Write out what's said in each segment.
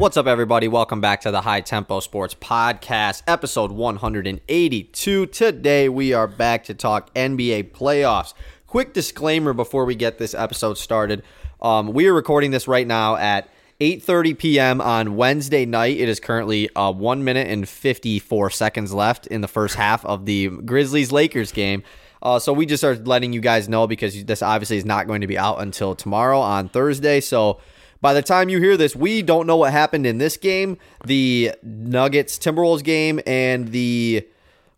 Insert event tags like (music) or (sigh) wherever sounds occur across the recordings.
What's up, everybody? Welcome back to the High Tempo Sports Podcast, episode 182. Today, we are back to talk NBA playoffs. Quick disclaimer before we get this episode started. Um, we are recording this right now at 8:30 p.m. on Wednesday night. It is currently uh, one minute and 54 seconds left in the first half of the Grizzlies Lakers game. Uh, so we just are letting you guys know because this obviously is not going to be out until tomorrow on Thursday. So by the time you hear this, we don't know what happened in this game, the Nuggets Timberwolves game, and the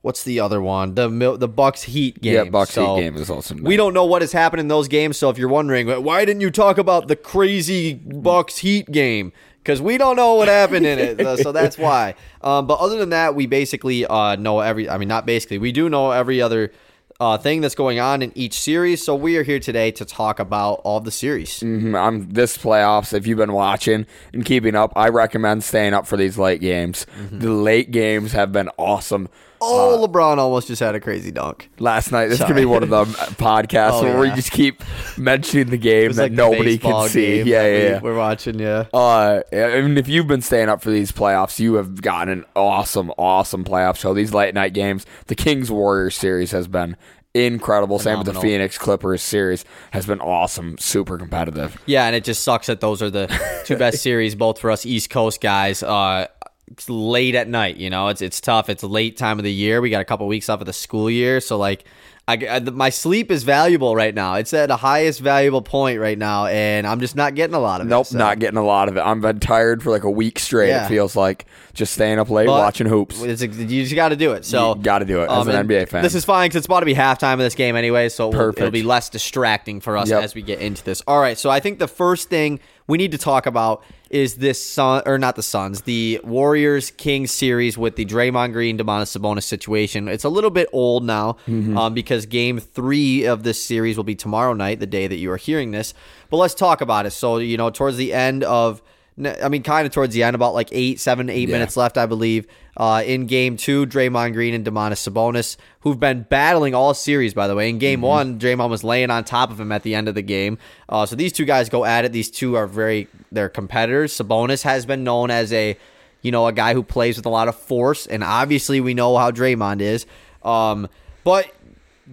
what's the other one? The the Bucks Heat game. Yeah, Bucks So Heat game is also. We don't know what has happened in those games. So if you're wondering, why didn't you talk about the crazy Bucks Heat game? Because we don't know what happened in it, so that's why. (laughs) Um, but other than that, we basically uh, know every. I mean, not basically. We do know every other uh, thing that's going on in each series. So we are here today to talk about all the series. Mhm, I'm this playoffs. If you've been watching and keeping up, I recommend staying up for these late games. Mm-hmm. The late games have been awesome. Oh, LeBron almost just had a crazy dunk. Last night, this could Sorry. be one of the (laughs) podcasts Oh, where we just keep mentioning the game that like nobody can see. Yeah, yeah, we- yeah. We're watching, yeah. Uh, I mean, if you've been staying up for these playoffs, you have gotten an awesome, awesome playoff show. These late night games, the Kings Warriors series has been incredible. Same with the Phoenix Clippers series has been awesome, super competitive. Yeah, and it just sucks that those are the two best (laughs) series, both for us East Coast guys. Uh, it's late at night, you know, it's it's tough. It's late time of the year. We got a couple weeks off of the school year, so like, I, I- my sleep is valuable right now. It's at the highest valuable point right now, and I'm just not getting a lot of Nope, it. so- not getting a lot of it. I'm been tired for like a week straight. Yeah. It feels like just staying up late But watching hoops. It's, you just got to do it. So gotta do it as an um, NBA fan. This is fine because it's about to be halftime of this game anyway, so it'll- it'll be less distracting for us Yep. as we get into this. All right, so I think the first thing we need to talk about is this Sun or not the Suns, the Warriors Kings series with the Draymond Green Domantas Sabonis situation. It's a little bit old now Mm-hmm. um, because Game Three of this series will be tomorrow night, the day that you are hearing this. But let's talk about it. So you know, towards the end of I mean, kind of towards the end, about like eight, seven, eight Yeah. minutes left, I believe. Uh, in game two, Draymond Green and Domantas Sabonis, who've been battling all series, by the way. In game Mm-hmm. one, Draymond was laying on top of him at the end of the game. Uh, so these two guys go at it. These two are very, they're competitors. Sabonis has been known as a, you know, a guy who plays with a lot of force, and obviously we know how Draymond is. Um, but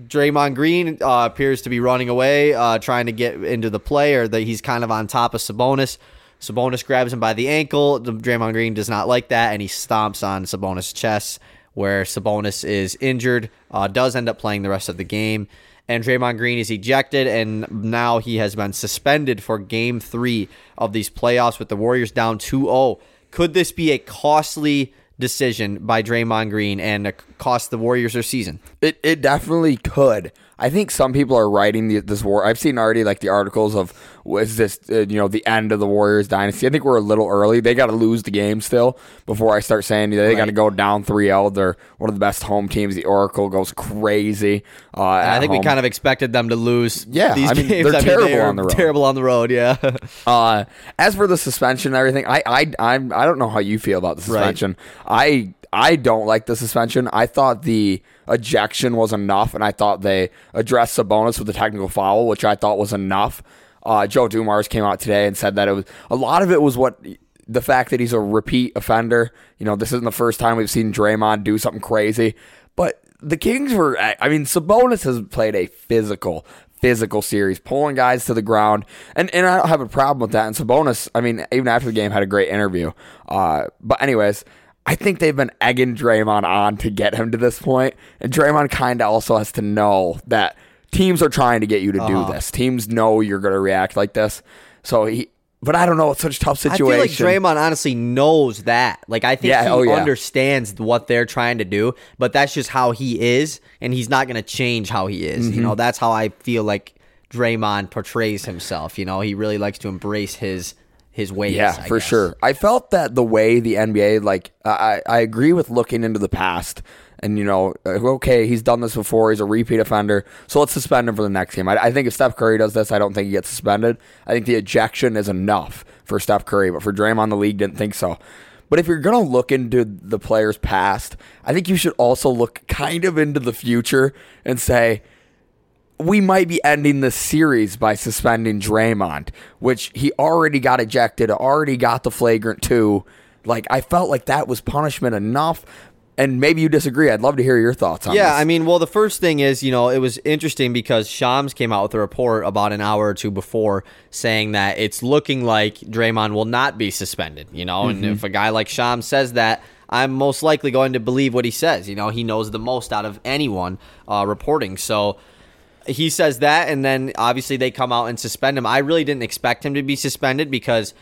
Draymond Green uh, appears to be running away, uh, trying to get into the play, or that he's kind of on top of Sabonis. Sabonis grabs him by the ankle. The- Draymond Green does not like that, and he stomps on Sabonis' chest, where Sabonis is injured. Uh, does end up playing the rest of the game, and Draymond Green is ejected, and now he has been suspended for Game Three of these playoffs with the Warriors down 2-0. Could this be a costly decision by Draymond Green and cost the Warriors their season? It it definitely could. I think some people are writing the, this war. I've seen already like the articles of was this uh, you know the end of the Warriors dynasty. I think we're a little early. They got to lose the game still before I start saying they got to go down 3-0. They're one of the best home teams. The Oracle goes crazy. Uh, I think we kind of expected them to lose. Yeah, these I mean, games. they're terrible they on the road. Terrible on the road. Yeah, (laughs) Uh, as for the suspension and everything, I I I'm, I don't know how you feel about the Right. suspension. I I don't like the suspension. I thought the ejection was enough, and I thought they addressed Sabonis with the technical foul, which I thought was enough. Uh, Joe Dumars came out today and said that it was a lot of it was what the fact that he's a repeat offender. You know, this isn't the first time we've seen Draymond do something crazy, but the Kings were. I mean, Sabonis has played a physical, physical series, pulling guys to the ground, and and I don't have a problem with that. And Sabonis, I mean, even after the game, had a great interview. Uh, but anyways. I think they've been egging Draymond on to get him to this point, and Draymond kind of also has to know that teams are trying to get you to do this. Teams know you're going to react like this, so he. But I don't know. It's such a tough situation. I feel like Draymond honestly knows that. Like I think Yeah, he oh, yeah. understands what they're trying to do, but that's just how he is, and he's not going to change how he is. Mm-hmm. You know, that's how I feel like Draymond portrays himself. You know, he really likes to embrace his his ways. Yeah, I for guess. sure. I felt that the way the NBA, like, I, I agree with looking into the past and, you know, uh, okay, he's done this before. He's a repeat offender. So let's suspend him for the next game. I, I think if Steph Curry does this, I don't think he gets suspended. I think the ejection is enough for Steph Curry, but for Draymond, the league didn't think so. But if you're going to look into the player's past, I think you should also look kind of into the future and say, we might be ending the series by suspending Draymond, which he already got ejected, already got the flagrant two. Like I felt like that was punishment enough. And maybe you disagree. I'd love to hear your thoughts on Yeah, this. I mean, well, the first thing is, you know, it was interesting because Shams came out with a report about an hour or two before saying that it's looking like Draymond will not be suspended, you know, and if a guy like Shams says that, I'm most likely going to believe what he says. You know, he knows the most out of anyone uh, reporting. So he says that, and then obviously they come out and suspend him. I really didn't expect him to be suspended because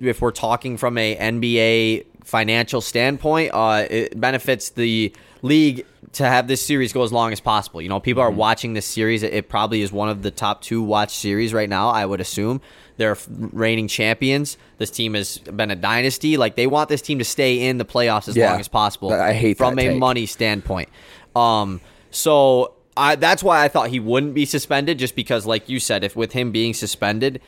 if we're talking from a NBA financial standpoint, uh, it benefits the league to have this series go as long as possible. You know, people are watching this series. It, probably is one of the top two watch series right now. I would assume they're reigning champions. This team has been a dynasty. Like they want this team to stay in the playoffs as Yeah. long as possible. I hate from a take. money standpoint. Um, so I, that's why I thought he wouldn't be suspended, just because, like you said, if with him being suspended,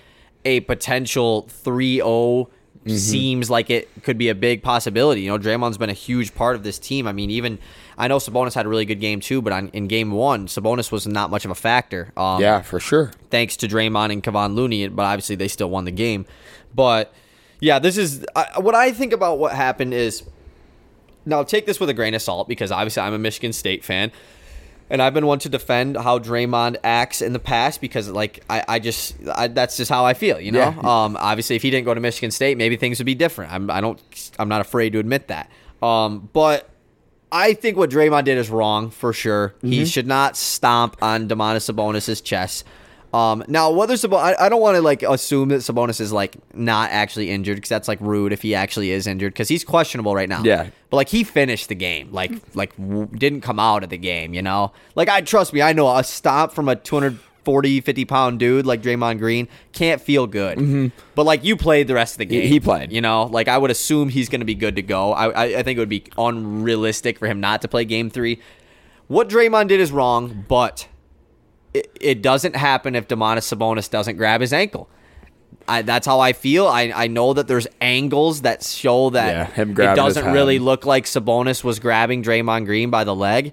a potential 3-0 Mm-hmm. seems like it could be a big possibility. You know, Draymond's been a huge part of this team. I mean, even I know Sabonis had a really good game too, but on, in game one, Sabonis was not much of a factor. Um, yeah, for sure. thanks to Draymond and Kevon Looney, but obviously they still won the game. But yeah, this is I, what I think about what happened is now take this with a grain of salt because obviously I'm a Michigan State fan. And I've been one to defend how Draymond acts in the past because, like, I, I just I, that's just how I feel, you know. Yeah. Um, obviously, if he didn't go to Michigan State, maybe things would be different. I'm I don't I'm not afraid to admit that. Um, but I think what Draymond did is wrong for sure. He should not stomp on Domantas Sabonis's chest. Um, now, whether Sabonis, I, I don't want to like assume that Sabonis is like not actually injured because that's like rude if he actually is injured because he's questionable right now. Yeah. but like he finished the game, like like w- didn't come out of the game. You know, like I trust me, I know a stop from a 240, 50 pound dude like Draymond Green can't feel good. But like you played the rest of the game, he played. You know, like I would assume he's going to be good to go. I, I I think it would be unrealistic for him not to play Game Three. What Draymond did is wrong, but it, it doesn't happen if Domantas Sabonis doesn't grab his ankle. I, that's how I feel. I, I know that there's angles that show that Yeah, it doesn't really look like Sabonis was grabbing Draymond Green by the leg.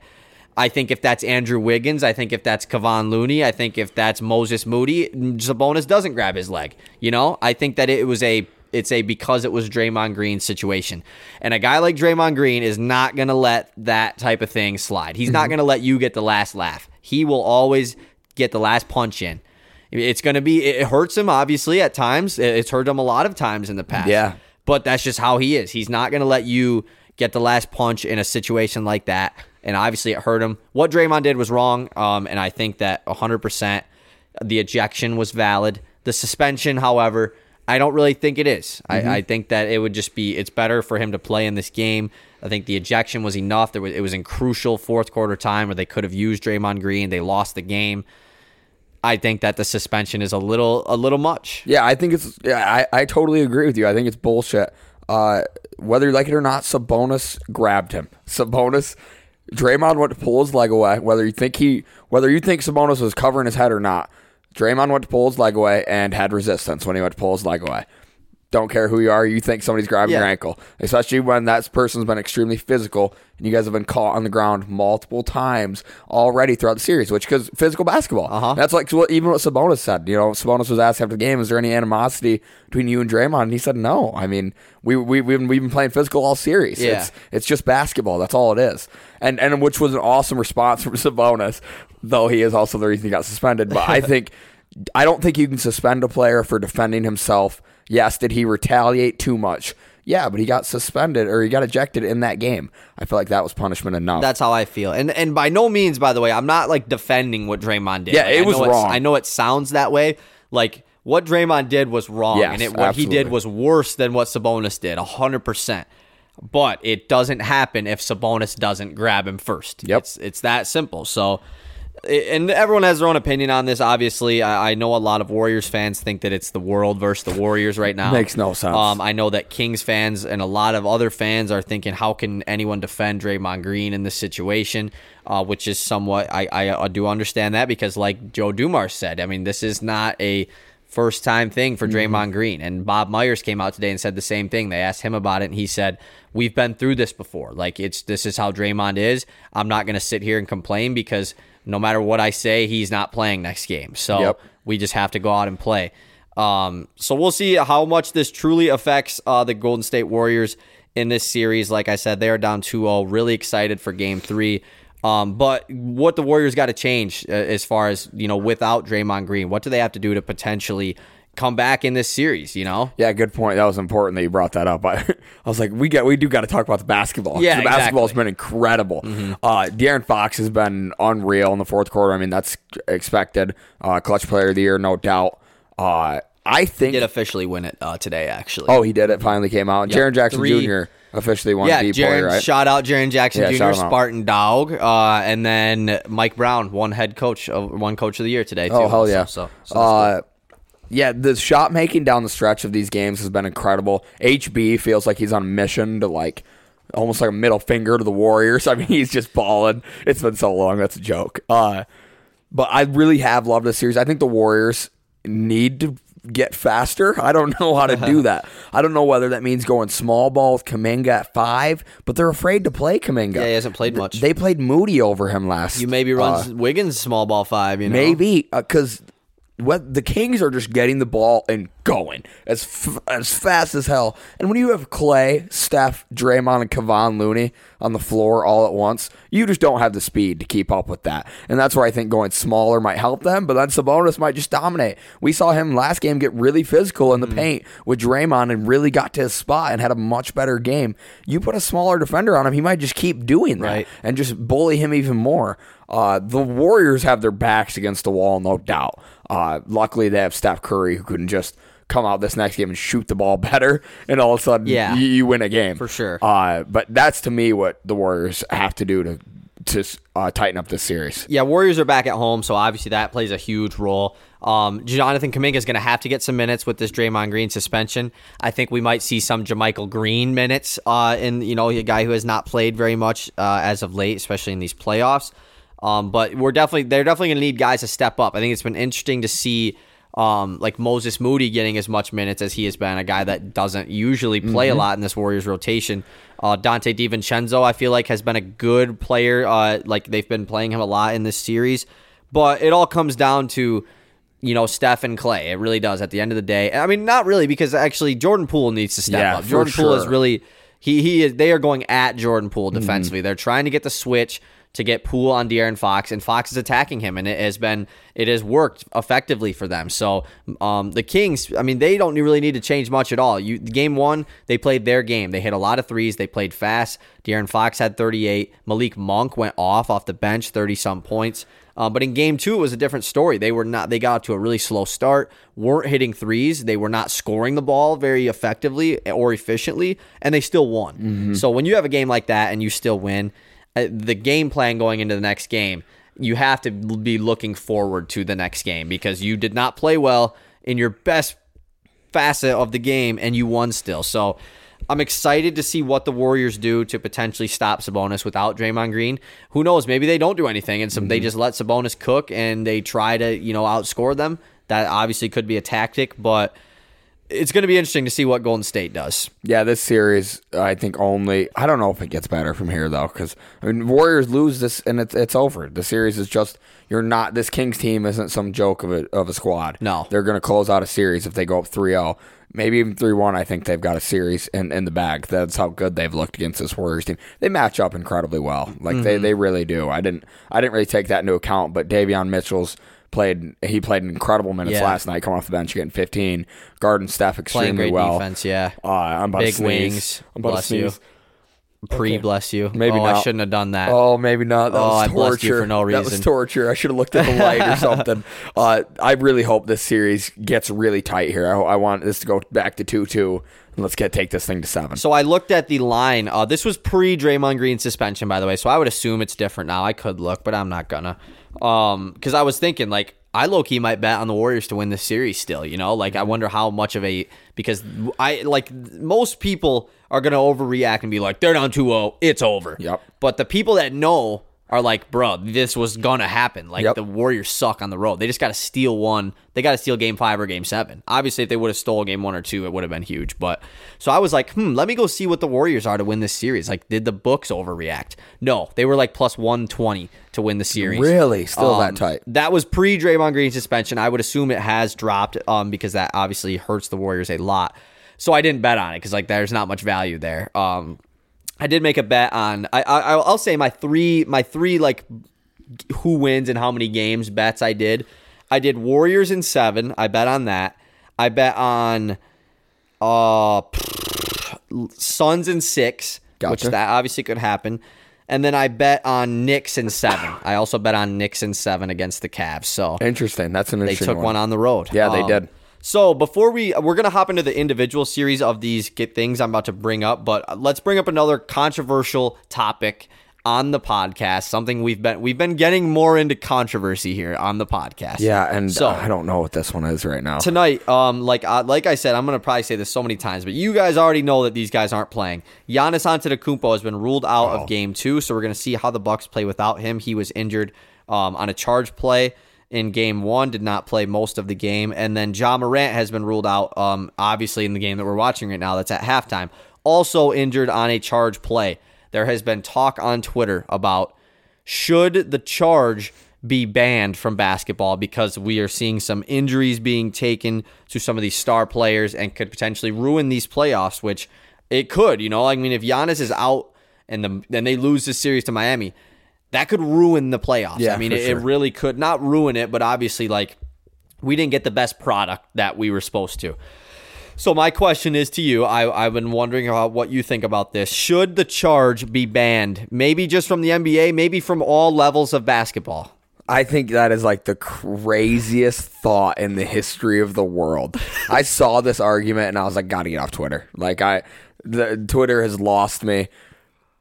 I think if that's Andrew Wiggins, I think if that's Kevon Looney, I think if that's Moses Moody, Sabonis doesn't grab his leg. You know, I think that it was a it's a because it was Draymond Green situation. And a guy like Draymond Green is not going to let that type of thing slide. He's Mm-hmm. not going to let you get the last laugh. He will always get the last punch in. It's going to be it hurts him obviously at times. It's hurt him a lot of times in the past. Yeah. But that's just how he is. He's not going to let you get the last punch in a situation like that. And obviously, it hurt him. What Draymond did was wrong. Um, and I think that 100% the ejection was valid. The suspension, however, I don't really think it is. I, I think that it would just be, it's better for him to play in this game. I think the ejection was enough. There was, it was in crucial fourth quarter time where they could have used Draymond Green. They lost the game. I think that the suspension is a little a little much. Yeah, I think it's. Yeah, I, I totally agree with you. I think it's bullshit. Uh, whether you like it or not, Sabonis grabbed him. Sabonis, Draymond went to pull his leg away. Whether you think he, whether you think Sabonis was covering his head or not, Draymond went to pull his leg away and had resistance when he went to pull his leg away. Don't care who you are, you think somebody's grabbing Yeah. your ankle, especially when that person's been extremely physical and you guys have been caught on the ground multiple times already throughout the series. Which because physical basketball, Uh-huh. that's like what even what Sabonis said. You know, Sabonis was asked after the game, "Is there any animosity between you and Draymond?" And he said, "No. I mean, we we we've been, we've been playing physical all series. Yeah. It's it's just basketball. That's all it is." And and which was an awesome response (laughs) from Sabonis, though he is also the reason he got suspended. But I (laughs) think I don't think you can suspend a player for defending himself. Yes, did he retaliate too much? Yeah, but he got suspended or he got ejected in that game. I feel like that was punishment enough. That's how I feel. And and by no means, by the way, I'm not like defending what Draymond did. Yeah, Like, it I was wrong. I know it sounds that way. Like what Draymond did was wrong, Yes, and it, what he did was worse than what Sabonis did, hundred percent. But it doesn't happen if Sabonis doesn't grab him first. Yep. It's it's that simple. So. And everyone has their own opinion on this. Obviously, I I know a lot of Warriors fans think that it's the world versus the Warriors right now. Makes no sense. Um, I know that Kings fans and a lot of other fans are thinking, how can anyone defend Draymond Green in this situation? Uh, which is somewhat, I, I, I do understand that because, like Joe Dumars said, I mean, this is not a first time thing for Draymond Green. And Bob Myers came out today and said the same thing. They asked him about it, and he said, We've been through this before. Like, it's this is how Draymond is. I'm not going to sit here and complain because no matter what I say, he's not playing next game. So Yep. we just have to go out and play. Um, so we'll see how much this truly affects uh, the Golden State Warriors in this series. Like I said, they are down 2-0. Really excited for Game Three. Um, but what the Warriors got to change uh, as far as you know without Draymond Green, what do they have to do to potentially come back in this series? You know, Yeah, good point. That was important that you brought that up. I, (laughs) I was like, we got we do got to talk about the basketball. Yeah, the basketball's exactly. been incredible. Uh, De'Aaron Fox has been unreal in the fourth quarter. I mean, that's expected. Uh, clutch player of the year, no doubt. Uh, I think. did officially win it uh, today. Actually, oh, he did. It finally came out. Yep. Jaren Jackson Three- Jr. officially won yeah, Jaren, right? shout out Jaren Jackson Yeah, Jr., shout him out. Spartan Dog, uh, and then Mike Brown, one head coach, of one coach of the year today. Too, Oh hell yeah! So, so that's uh, yeah, the shot making down the stretch of these games has been incredible. HB feels like he's on a mission to like almost like a middle finger to the Warriors. (laughs) I mean, he's just balling. It's been so long. That's a joke. Uh, but I really have loved this series. I think the Warriors need to get faster. (laughs) I don't know how to do (laughs) that. I don't know whether that means going small ball with Kuminga at five, but they're afraid to play Kuminga. Yeah, he hasn't played much. They played Moody over him last. You maybe uh, Wiggins small ball five. You know, Maybe because what the Kings are just getting the ball and going as f- as fast as hell. And when you have Clay, Steph, Draymond, and Kevon Looney on the floor all at once, you just don't have the speed to keep up with that. And that's where I think going smaller might help them. But then Sabonis might just dominate. We saw him last game get really physical in the paint with Draymond and really got to his spot and had a much better game. You put a smaller defender on him, he might just keep doing that Right. and just bully him even more. Uh, the Warriors have their backs against the wall, no doubt. Uh, luckily, they have Steph Curry who can just come out this next game and shoot the ball (laughs) better, and all of a sudden, Yeah. you, you win a game For sure. Uh, but that's to me what the Warriors have to do to to uh, tighten up this series. Yeah, Warriors are back at home, so obviously that plays a huge role. Um, Jonathan Kuminga is going to have to get some minutes with this Draymond Green suspension. I think we might see some JaMychal Green minutes, uh, in you know a guy who has not played very much uh, as of late, especially in these playoffs. Um, but we're definitely they're definitely going to need guys to step up. I think it's been interesting to see. Um, like Moses Moody getting as much minutes as he has been, a guy that doesn't usually play a lot in this Warriors rotation. Uh, Donte DiVincenzo, I feel like, has been a good player. Uh, like they've been playing him a lot in this series, but it all comes down to you know Steph and Clay. It really does at the end of the day. I mean, not really because actually Jordan Poole needs to step Yeah, up. Jordan Poole is really he he is. They are going at Jordan Poole Mm-hmm. defensively. They're trying to get the switch to get Poole on De'Aaron Fox, and Fox is attacking him, and it has been it has worked effectively for them. So um, the Kings, I mean, they don't really need to change much at all. You game one, they played their game. They hit a lot of threes. They played fast. De'Aaron Fox had 38. Malik Monk went off off the bench, 30 some points. Uh, but in game two, it was a different story. They were not. They got to a really slow start. weren't hitting threes. They were not scoring the ball very effectively or efficiently, and they still won. So when you have a game like that and you still win, Uh, the game plan going into the next game, you have to be looking forward to the next game because you did not play well in your best facet of the game and you won still. So I'm excited to see what the Warriors do to potentially stop Sabonis without Draymond Green. Who knows? Maybe they don't do anything and some they mm-hmm. just let Sabonis cook and they try to, you know, outscore them. That obviously could be a tactic, but it's going to be interesting to see what Golden State does. Yeah, this series, I think only. I don't know if it gets better from here though, because I mean, Warriors lose this and it's it's over. The series is just you're not. This Kings team isn't some joke of a of a squad. No. they're going to close out a series if they go up 3-0. maybe even three one. I think they've got a series in, in the bag. That's how good they've looked against this Warriors team. They match up incredibly well. Like they, mm-hmm. they really do. I didn't I didn't really take that into account, but Davion Mitchell's played he played incredible minutes Yeah. last night, coming off the bench, getting 15, Garden Steph extremely well. defense, yeah. Uh, I'm about Big to sneeze. wings. I'm about Bless to you. Pre Okay. bless you. Maybe oh, I shouldn't have done that. Oh, maybe not. That Oh, was I blessed you torture for no That was torture. I should have looked at the light or something. (laughs) Uh, I really hope this series gets really tight here. I, I want this to go back to two two, let's get take this thing to seven. So I looked at the line. Uh, this was pre Draymond Green suspension, by the way. So I would assume it's different now. I could look, but I'm not gonna. Um, because I was thinking like I low key might bet on the Warriors to win this series still. You know, like I wonder how much of a because I like most people are gonna overreact and be like they're down 2-0, it's over. Yep. But the people that know are like, bro, this was gonna happen. Like Yep. the Warriors suck on the road. They just got to steal one. They got to steal game five or game seven. Obviously, if they would have stole game one or two, it would have been huge. But so I was like, hmm, let me go see what the Warriors are to win this series. Like, did the books overreact? No, they were like plus one twenty to win the series. Really? Still Um, that tight? That was pre Draymond Green suspension. I would assume it has dropped um, because that obviously hurts the Warriors a lot. So I didn't bet on it because like there's not much value there. Um, I did make a bet on. I, I I'll say my three my three like who wins and how many games bets I did. I did Warriors in seven. I bet on that. I bet on uh Suns in six, which that obviously could happen. And then I bet on Knicks in seven. I also bet on Knicks in seven against the Cavs. So Interesting. That's an interesting. they took one on the road. Yeah, they Um, did. So before we we're gonna hop into the individual series of these get things I'm about to bring up, but let's bring up another controversial topic on the podcast. Something we've been we've been getting more into controversy here on the podcast. Yeah, and So- I don't know what this one is right now. tonight, um, like uh, like I said, I'm gonna probably say this so many times, but you guys already know that these guys aren't playing. Giannis Antetokounmpo has been ruled out of Game Two, so we're gonna see how the Bucks play without him. He was injured um, on a charge play in Game One, did not play most of the game, and then Ja Morant has been ruled out, um, obviously in the game that we're watching right now. That's at halftime, also injured on a charge play. There has been talk on Twitter about should the charge be banned from basketball because we are seeing some injuries being taken to some of these star players and could potentially ruin these playoffs, which it could, you know. I mean, if Giannis is out and the then they lose this series to Miami, that could ruin the playoffs. Yeah, I mean, it, it really could not ruin it, but obviously, like we didn't get the best product that we were supposed to. So my question is to you. I, I've been wondering about what you think about this. Should the charge be banned? Maybe just from the NBA, maybe from all levels of basketball. I think that is like the craziest thought in the history of the world. (laughs) I saw this argument and I was like, gotta get off Twitter. Like I, the Twitter has lost me.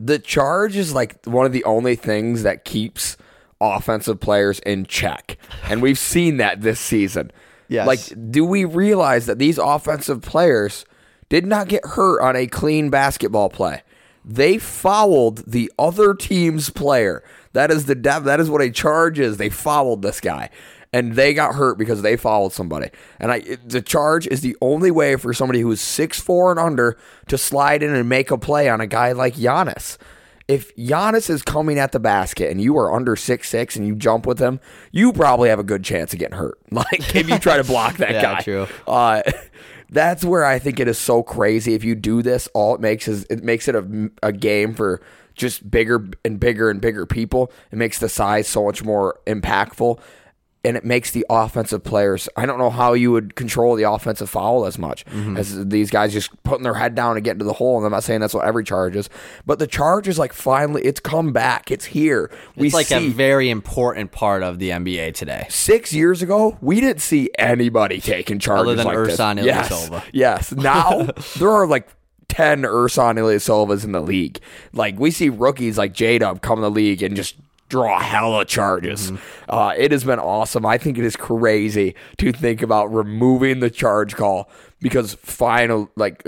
The charge is like one of the only things that keeps offensive players in check, and we've seen that this season. Yes. Like, do we realize that these offensive players did not get hurt on a clean basketball play? They fouled the other team's player. That is the dev- that is what a charge is. They fouled this guy. And they got hurt because they fouled somebody. And I the charge is the only way for somebody who is six four and under to slide in and make a play on a guy like Giannis. If Giannis is coming at the basket and you are under six six and you jump with him, you probably have a good chance of getting hurt. (laughs) Like if you try to block that Yeah, guy. true. Uh, (laughs) that's where I think it is so crazy. If you do this, all it makes is it makes it a, a game for just bigger and bigger and bigger people. It makes the size so much more impactful. And it makes the offensive players. I don't know how you would control the offensive foul as much Mm-hmm. as these guys just putting their head down and getting to the hole. And I'm not saying that's what every charge is, but the charge is like finally it's come back. It's here. We It's like a very important part of the NBA today. six years ago, we didn't see anybody taking charges than like Ersan this. Yes, yes. Now (laughs) there are like ten Ersan Ilyasovas in the league. Like we see rookies like J Dub come in the league and just draw hella charges. Mm-hmm. Uh, it has been awesome. I think it is crazy to think about removing the charge call because final like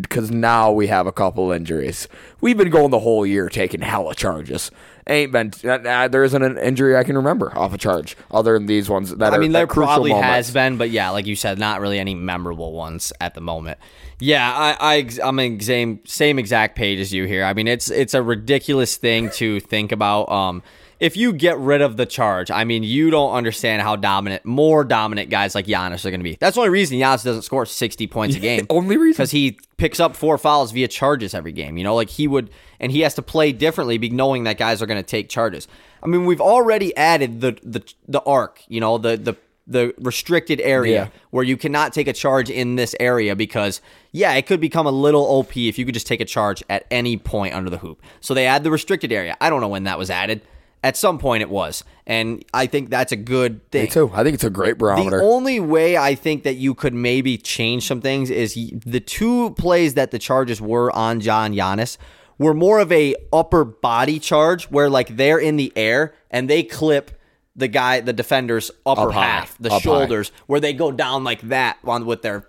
because now we have a couple injuries. We've been going the whole year taking hella charges. Ain't been uh, uh, there isn't an injury I can remember off a charge other than these ones that I mean, there probably moments. has been, but yeah, like you said, not really any memorable ones at the moment. Yeah, I, I I'm in same same exact page as you here. I mean, it's it's a ridiculous thing to think about. Um, if you get rid of the charge, I mean, you don't understand how dominant, more dominant guys like Giannis are going to be. That's the only reason Giannis doesn't score 60 points a game. (laughs) Only reason. because he picks up four fouls via charges every game. You know, like he would, and he has to play differently, be knowing that guys are going to take charges. I mean, we've already added the the the arc. You know, the the the restricted area Yeah. where you cannot take a charge in this area because yeah, it could become a little OP if you could just take a charge at any point under the hoop. So they add the restricted area. I don't know when that was added. At some point it was, and I think that's a good thing. Me too. I think it's a great barometer. The only way I think that you could maybe change some things is the two plays that the charges were on John Giannis were more of a upper body charge where like they're in the air and they clip the guy, the defender's upper Up high. half, the Up high. shoulders, where they go down like that on with their.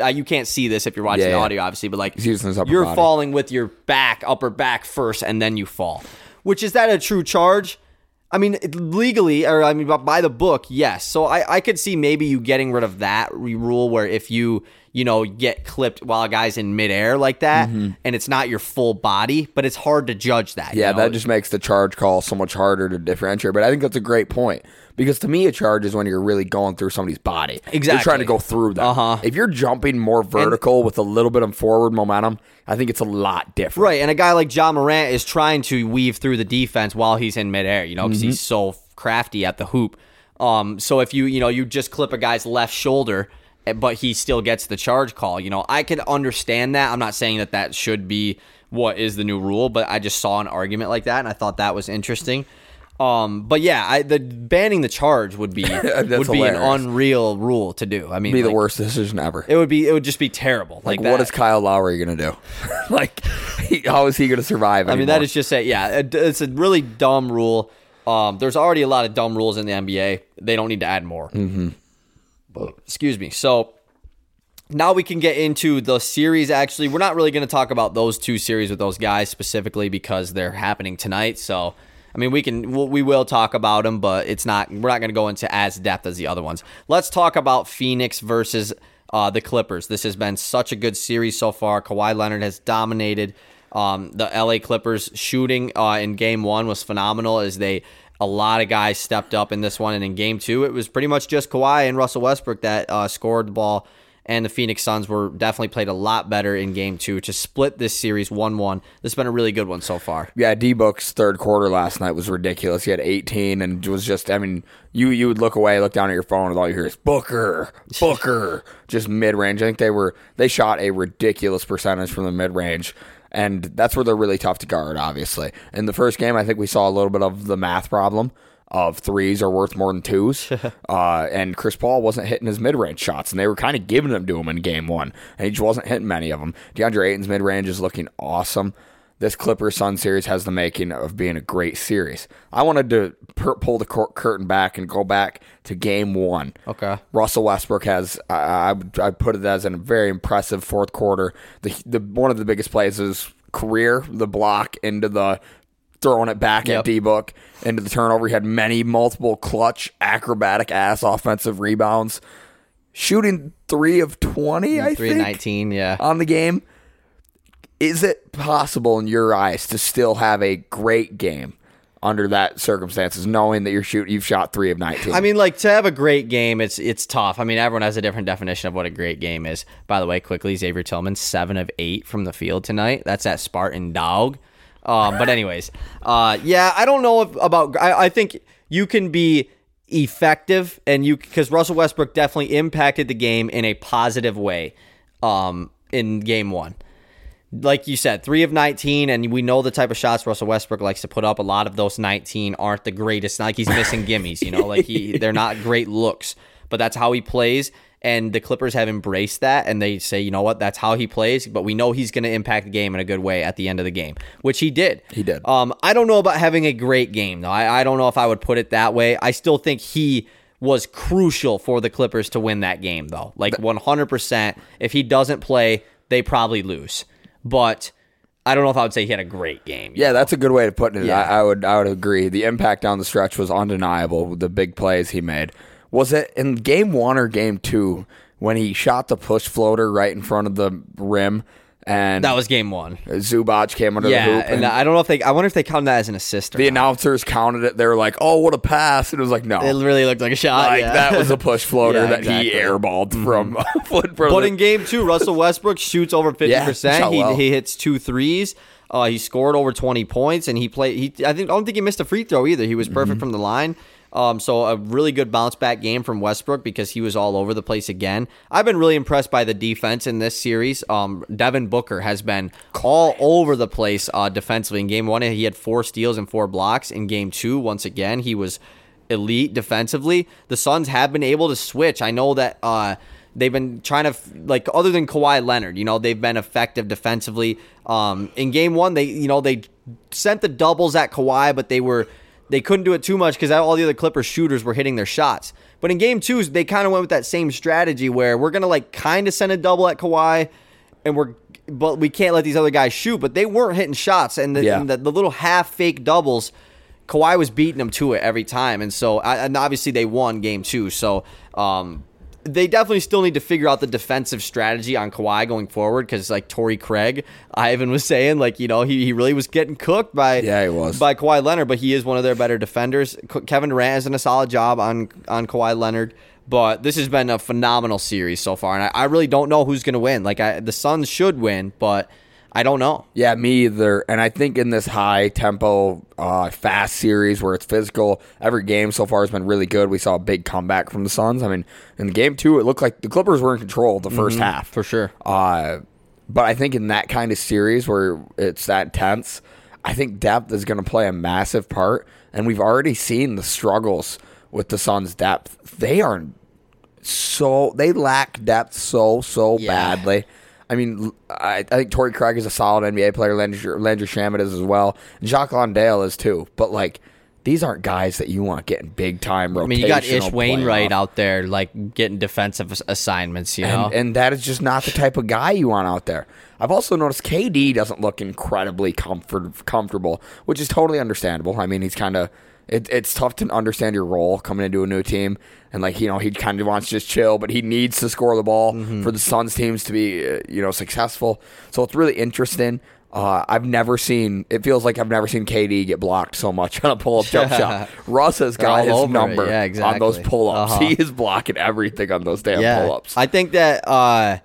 Uh, you can't see this if you're watching Yeah, audio, obviously, but like He's using his upper you're body. falling with your back, upper back first, and then you fall. Which is that a true charge? I mean, legally, or I mean, by- the book, yes. So I, I could see maybe you getting rid of that rule where if you, you know, get clipped while a guy's in midair like that, and it's not your full body, but it's hard to judge that. you Yeah, know? that just makes the charge call so much harder to differentiate. But I think that's a great point because to me, a charge is when you're really going through somebody's body. Exactly. You're trying to go through them. Uh-huh. If you're jumping more vertical with a little bit of forward momentum, I think it's a lot different. Right, and a guy like Ja Morant is trying to weave through the defense while he's in midair, you know, because he's so crafty at the hoop. Um, so if you, you know, you just clip a guy's left shoulder, eh, but he still gets the charge call, you know, I could understand that. I'm not saying that that should be what is the new rule, but I just saw an argument like that, and I thought that was interesting. Um, but yeah, I, the banning the charge would be (laughs) would be an unreal rule to do. I mean, Be the worst decision ever. It would be it would just be terrible. Like, Like, what is Kyle Lowry going to do? (laughs) (laughs) like, he, how is he going to survive? I mean, that is just a yeah. it- It's a really dumb rule. Um, there's already a lot of dumb rules in the NBA. They don't need to add more. Mm-hmm. Excuse me. So now we can get into the series. Actually, we're not really going to talk about those two series with those guys specifically because they're happening tonight. So. I mean, we can we'll, we will talk about them, but it's not we're not going to go into as depth as the other ones. Let's talk about Phoenix versus uh, the Clippers. This has been such a good series so far. Kawhi Leonard has dominated. Um, the LA Clippers shooting uh, in Game One was phenomenal as they a lot of guys stepped up in this one, and in Game Two it was pretty much just Kawhi and Russell Westbrook that uh, scored the ball and the Phoenix Suns were definitely played a lot better in game two to split this series 1 1. This has been a really good one so far. Yeah, D Book's third quarter last night was ridiculous. He had 18 and was just, I mean, you you would look away, look down at your phone, and all you hear is Booker, (laughs) Booker, just mid range. I think they were they shot a ridiculous percentage from the mid range, and that's where they're really tough to guard. Obviously, in the first game, I think we saw a little bit of the math problem of threes are worth more than twos, (laughs) uh, and Chris Paul wasn't hitting his mid range shots, and they were kind of giving them to him in game one, and he just wasn't hitting many of them. DeAndre Ayton's mid range is looking awesome this Clippers Sun series has the making of being a great series. I wanted to per- pull the cur- curtain back and go back to Game One. Okay. Russell Westbrook has I, I, I put it as a very impressive fourth quarter. The the one of the biggest plays is career, the block into the throwing it back Yep. at D Book into the turnover. He had many multiple clutch acrobatic ass offensive rebounds. Shooting three of twenty, I 3 think, 19, yeah. on the game. Is it possible in your eyes to still have a great game under that circumstances, knowing that you're shoot you've shot three of nineteen? I mean, like to have a great game, it's it's tough. I mean, everyone has a different definition of what a great game is. By the way, quickly, Xavier Tillman seven of eight from the field tonight. That's that Spartan Dog. Um, but anyways, uh, yeah, I don't know if, about. I, I think you can be effective, and you because Russell Westbrook definitely impacted the game in a positive way. Um, in game one like you said, three of 19, and we know the type of shots Russell Westbrook likes to put up. A lot of those 19 aren't the greatest. Not like he's missing (laughs) gimmies, you know, like he they're not great looks, but that's how he plays. And the Clippers have embraced that, and they say, you know what, that's how he plays. But we know he's going to impact the game in a good way at the end of the game, which he did. He did. Um, I don't know about having a great game though. I, I don't know if I would put it that way. I still think he was crucial for the Clippers to win that game though. Like 100%. If he doesn't play, they probably lose. But I don't know if I would say he had a great game. yeah, that's a good way to put it. Yeah. I, I would I would agree. The impact down the stretch was undeniable. The big plays he made. Was it in game one or game two when he shot the push floater right in front of the rim and That was game one. Zubac came under the Yeah, hoop and I don't know if they. I wonder if they count that as an assist. Or the not. announcers counted it. They were like, "Oh, what a pass!" And it was like, "No, It really looked like a shot. like yeah. that was a push (laughs) floater Yeah, that exactly. Mm-hmm. he airballed from (laughs) foot from But the- in game two, Russell Westbrook shoots over fifty Yeah, percent. He well. he hits two threes. Uh, he scored over twenty points, and he played. He I think I don't think he missed a free throw either. He was perfect Mm-hmm. from the line. Um, so a really good bounce back game from Westbrook because he was all over the place again. I've been really impressed by the defense in this series. Um, Devin Booker has been all over the place uh, defensively. In game one, he had four steals and four blocks. In game two, once again, he was elite defensively. The Suns have been able to switch. I know that uh, they've been trying to like other than Kawhi Leonard, you know, they've been effective defensively. Um, in game one, they you know they sent the doubles at Kawhi, but they were they couldn't do it too much because all the other Clippers shooters were hitting their shots. But in game two, they kind of went with that same strategy where we're gonna like kind of send a double at Kawhi, and we're but we can't let these other guys shoot. But they weren't hitting shots, and the, Yeah. and the, the little half fake doubles, Kawhi was beating them to it every time, and so I- and obviously they won game two. So um, they definitely still need to figure out the defensive strategy on Kawhi going forward because like Torrey Craig, (laughs) Ivan was saying, like you know he, he really was getting cooked by Yeah, he was. by Kawhi Leonard, but he is one of their better defenders. Kevin Durant has done a solid job on on Kawhi Leonard. But this has been a phenomenal series so far, and I, I really don't know who's going to win. Like I, the Suns should win, but I don't know. Yeah, me either. And I think in this high tempo, uh, fast series where it's physical, every game so far has been really good. We saw a big comeback from the Suns. I mean, in the game two, it looked like the Clippers were in control the 1st half. for sure. Uh, but I think in that kind of series where it's that tense, I think depth is going to play a massive part. And we've already seen the struggles with the Suns' depth. They are so they lack depth so so Yeah. badly. I mean, I, I think Torrey Craig is a solid NBA player. Landry, Landry Shamet is as well. Jock Landale is too. But like, these aren't guys that you want getting big time rotational. I mean, you got Ish Wainwright playoff. out there like getting defensive assignments. You know, And, and that is just not the type of guy you want out there. I've also noticed KD doesn't look incredibly comfort, comfortable, which is totally understandable. I mean, he's kind of it, it's tough to understand your role coming into a new team, and like you know, he kind of wants to just chill, but he needs to score the ball Mm-hmm. for the Suns teams to be uh, you know successful. So it's really interesting. Uh, I've never seen. It feels like I've never seen KD get blocked so much (laughs) on a pull-up jump shot. Russ has got his number Yeah, on those pull-ups. Uh-huh. (laughs) He is blocking everything on those damn yeah, pull-ups. I think that. uh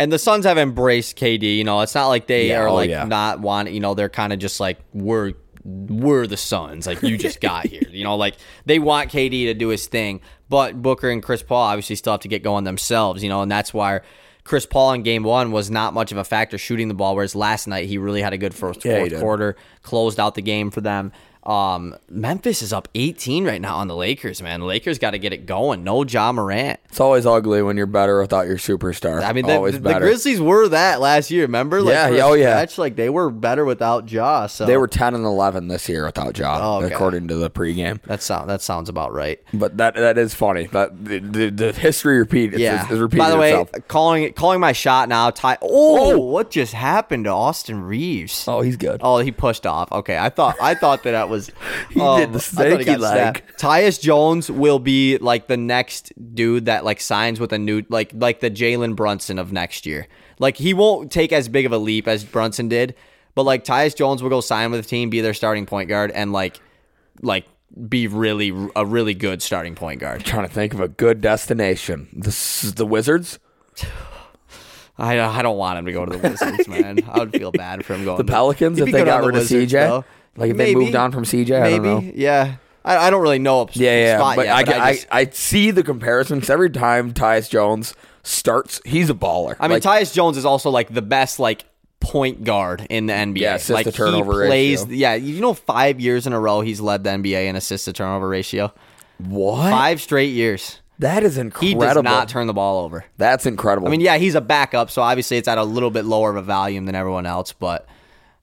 and the Suns have embraced KD. You know, it's not like they Yeah, are oh, like not wanting. You know, they're kind of just like we're we're the Suns. Like you just got here. You know, like they want KD to do his thing, but Booker and Chris Paul obviously still have to get going themselves. You know, and that's why. Chris Paul in game one was not much of a factor shooting the ball, whereas last night he really had a good first Yeah, he fourth did. quarter, closed out the game for them. Um, Memphis is up 18 right now on the Lakers, man. The Lakers got to get it going. No Ja Morant. It's always ugly when you're better without your superstar. I mean, the, always the, the. Grizzlies were that last year. Remember? Like, Yeah, yeah, oh, yeah. stretch, Like they were better without Ja. So they were ten and eleven this year without Ja, Oh, okay. according to the pregame. That sound that sounds about right. But that that is funny. That the, the, the history repeat Yeah. is repeating By the way, itself. calling calling my shot now. Ty. Oh, Oh. what just happened to Austin Reaves? Oh, he's good. Oh, he pushed off. Okay, I thought I thought that that was (laughs) He um, did the I thought he snaky leg. Tyus Jones will be like the next dude that like signs with a new like like the Jalen Brunson of next year. Like he won't take as big of a leap as Brunson did, but like Tyus Jones will go sign with the team, be their starting point guard, and like like be really a really good starting point guard. trying to think of a good destination. This is the Wizards, (sighs) I I don't want him to go to the Wizards, man. I would feel bad for him (laughs) going. the Pelicans. He'd If they got the rid of CJ, though. Like if they moved on from CJ, I don't know. Maybe, yeah. I, I don't really know a Yeah, yeah, spot but yet, I, but I, just- I, see the comparisons every time Tyus Jones starts. He's a baller. I mean, Like, Tyus Jones is also like the best like point guard in the NBA. Yeah, assist like to turnover he plays. ratio. Yeah, you know, five years in a row he's led the NBA in assist to turnover ratio. what? Five straight years. That is He incredible. does not turn the ball over. That's incredible. I mean, yeah, he's a backup, so obviously it's at a little bit lower of a volume than everyone else, but.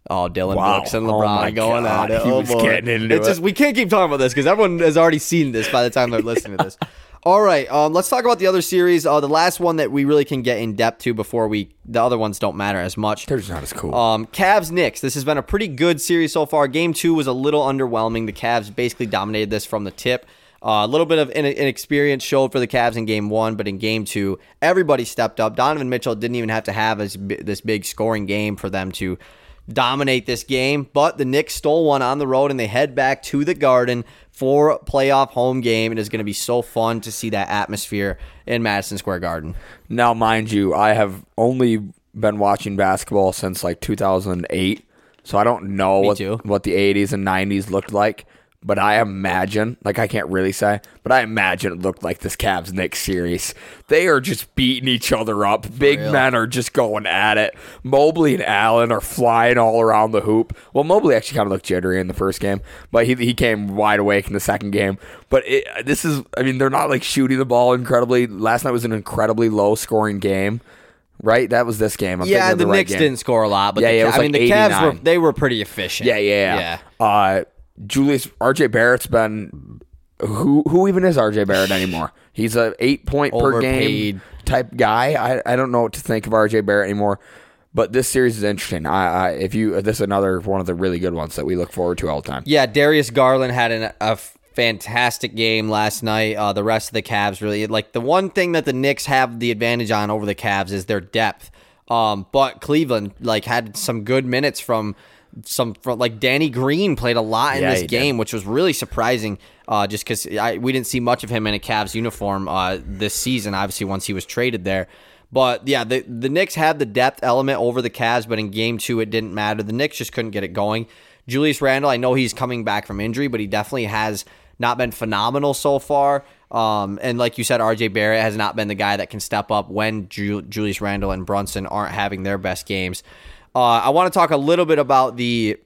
Oh, Dillon Wow. Brooks and Oh LeBron my going God. at it. He oh was boy. getting into it's it. Just, we can't keep talking about this because everyone has already seen this by the time they're listening to this. (laughs) All right, um, let's talk about the other series. Uh, the last one that we really can get in depth to before we the other ones don't matter as much. They're just not as cool. Um, Cavs Knicks. This has been a pretty good series so far. Game two was a little underwhelming. The Cavs basically dominated this from the tip. Uh, a little bit of in- inexperience showed for the Cavs in game one, but in game two, everybody stepped up. Donovan Mitchell didn't even have to have this big scoring game for them to dominate this game. But the Knicks stole one on the road and they head back to the Garden for playoff home game. It is going to be so fun to see that atmosphere in Madison Square Garden. Now, mind you, I have only been watching basketball since like 2008, so I don't know what, too. what the 80s and 90s looked like. But I imagine, like I can't really say, but I imagine it looked like this Cavs Knicks series. They are just beating each other up. Big men are just going at it. Mobley and Allen are flying all around the hoop. Well, Mobley actually kind of looked jittery in the first game, but he, he came wide awake in the second game. But it, this is, I mean, they're not like shooting the ball incredibly. Last night was an incredibly low scoring game. Right, that was this game. I'm Yeah, the, the right Knicks game. didn't score a lot, but Yeah, the, yeah, it Ca- was I mean like the Cavs were they were pretty efficient. Yeah, yeah, yeah. Uh, Julius RJ Barrett's been who who even is RJ Barrett anymore? He's a eight point per game type guy. I, I don't know what to think of RJ Barrett anymore. But this series is interesting. I, I if you this is another one of the really good ones that we look forward to all the time. Yeah, Darius Garland had an, a fantastic game last night. Uh, the rest of the Cavs really like the one thing that the Knicks have the advantage on over the Cavs is their depth. Um, but Cleveland like had some good minutes from some like Danny Green played a lot in Yeah, this game, which was really surprising. Uh, just because we didn't see much of him in a Cavs uniform uh, this season. Obviously, once he was traded there. But yeah, the the Knicks had the depth element over the Cavs, but in game two it didn't matter. The Knicks just couldn't get it going. Julius Randle, I know he's coming back from injury, but he definitely has not been phenomenal so far. Um, and like you said, RJ Barrett has not been the guy that can step up when Ju- Julius Randle and Brunson aren't having their best games. Uh, I want to talk a little bit about the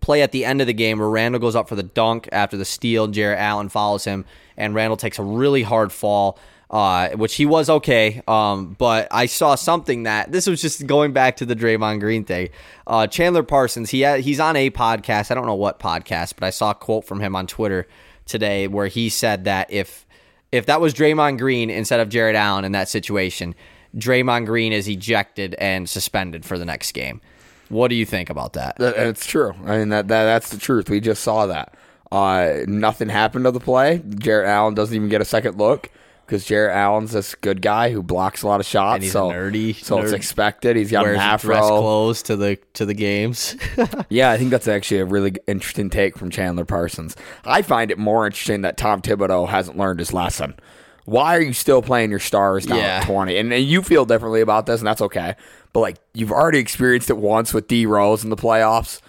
play at the end of the game where Randle goes up for the dunk after the steal. Jarrett Allen follows him, and Randle takes a really hard fall. Uh, which he was okay, um, but I saw something that this was just going back to the Draymond Green thing. Uh, Chandler Parsons, he had, he's on a podcast. I don't know what podcast, but I saw a quote from him on Twitter today where he said that if if that was Draymond Green instead of Jarrett Allen in that situation, Draymond Green is ejected and suspended for the next game. What do you think about that? It's true. I mean that, that that's the truth. We just saw that. Uh, nothing happened to the play. Jarrett Allen doesn't even get a second look because Jarrett Allen's this good guy who blocks a lot of shots. And he's a so nerdy so it's expected. He's got an Wears afro. dress clothes to the to the games. (laughs) Yeah, I think that's actually a really interesting take from Chandler Parsons. I find it more interesting that Tom Thibodeau hasn't learned his lesson. Why are you still playing your stars down Yeah. at 20? And, and you feel differently about this, and that's okay. But, like, you've already experienced it once with D Rose in the playoffs.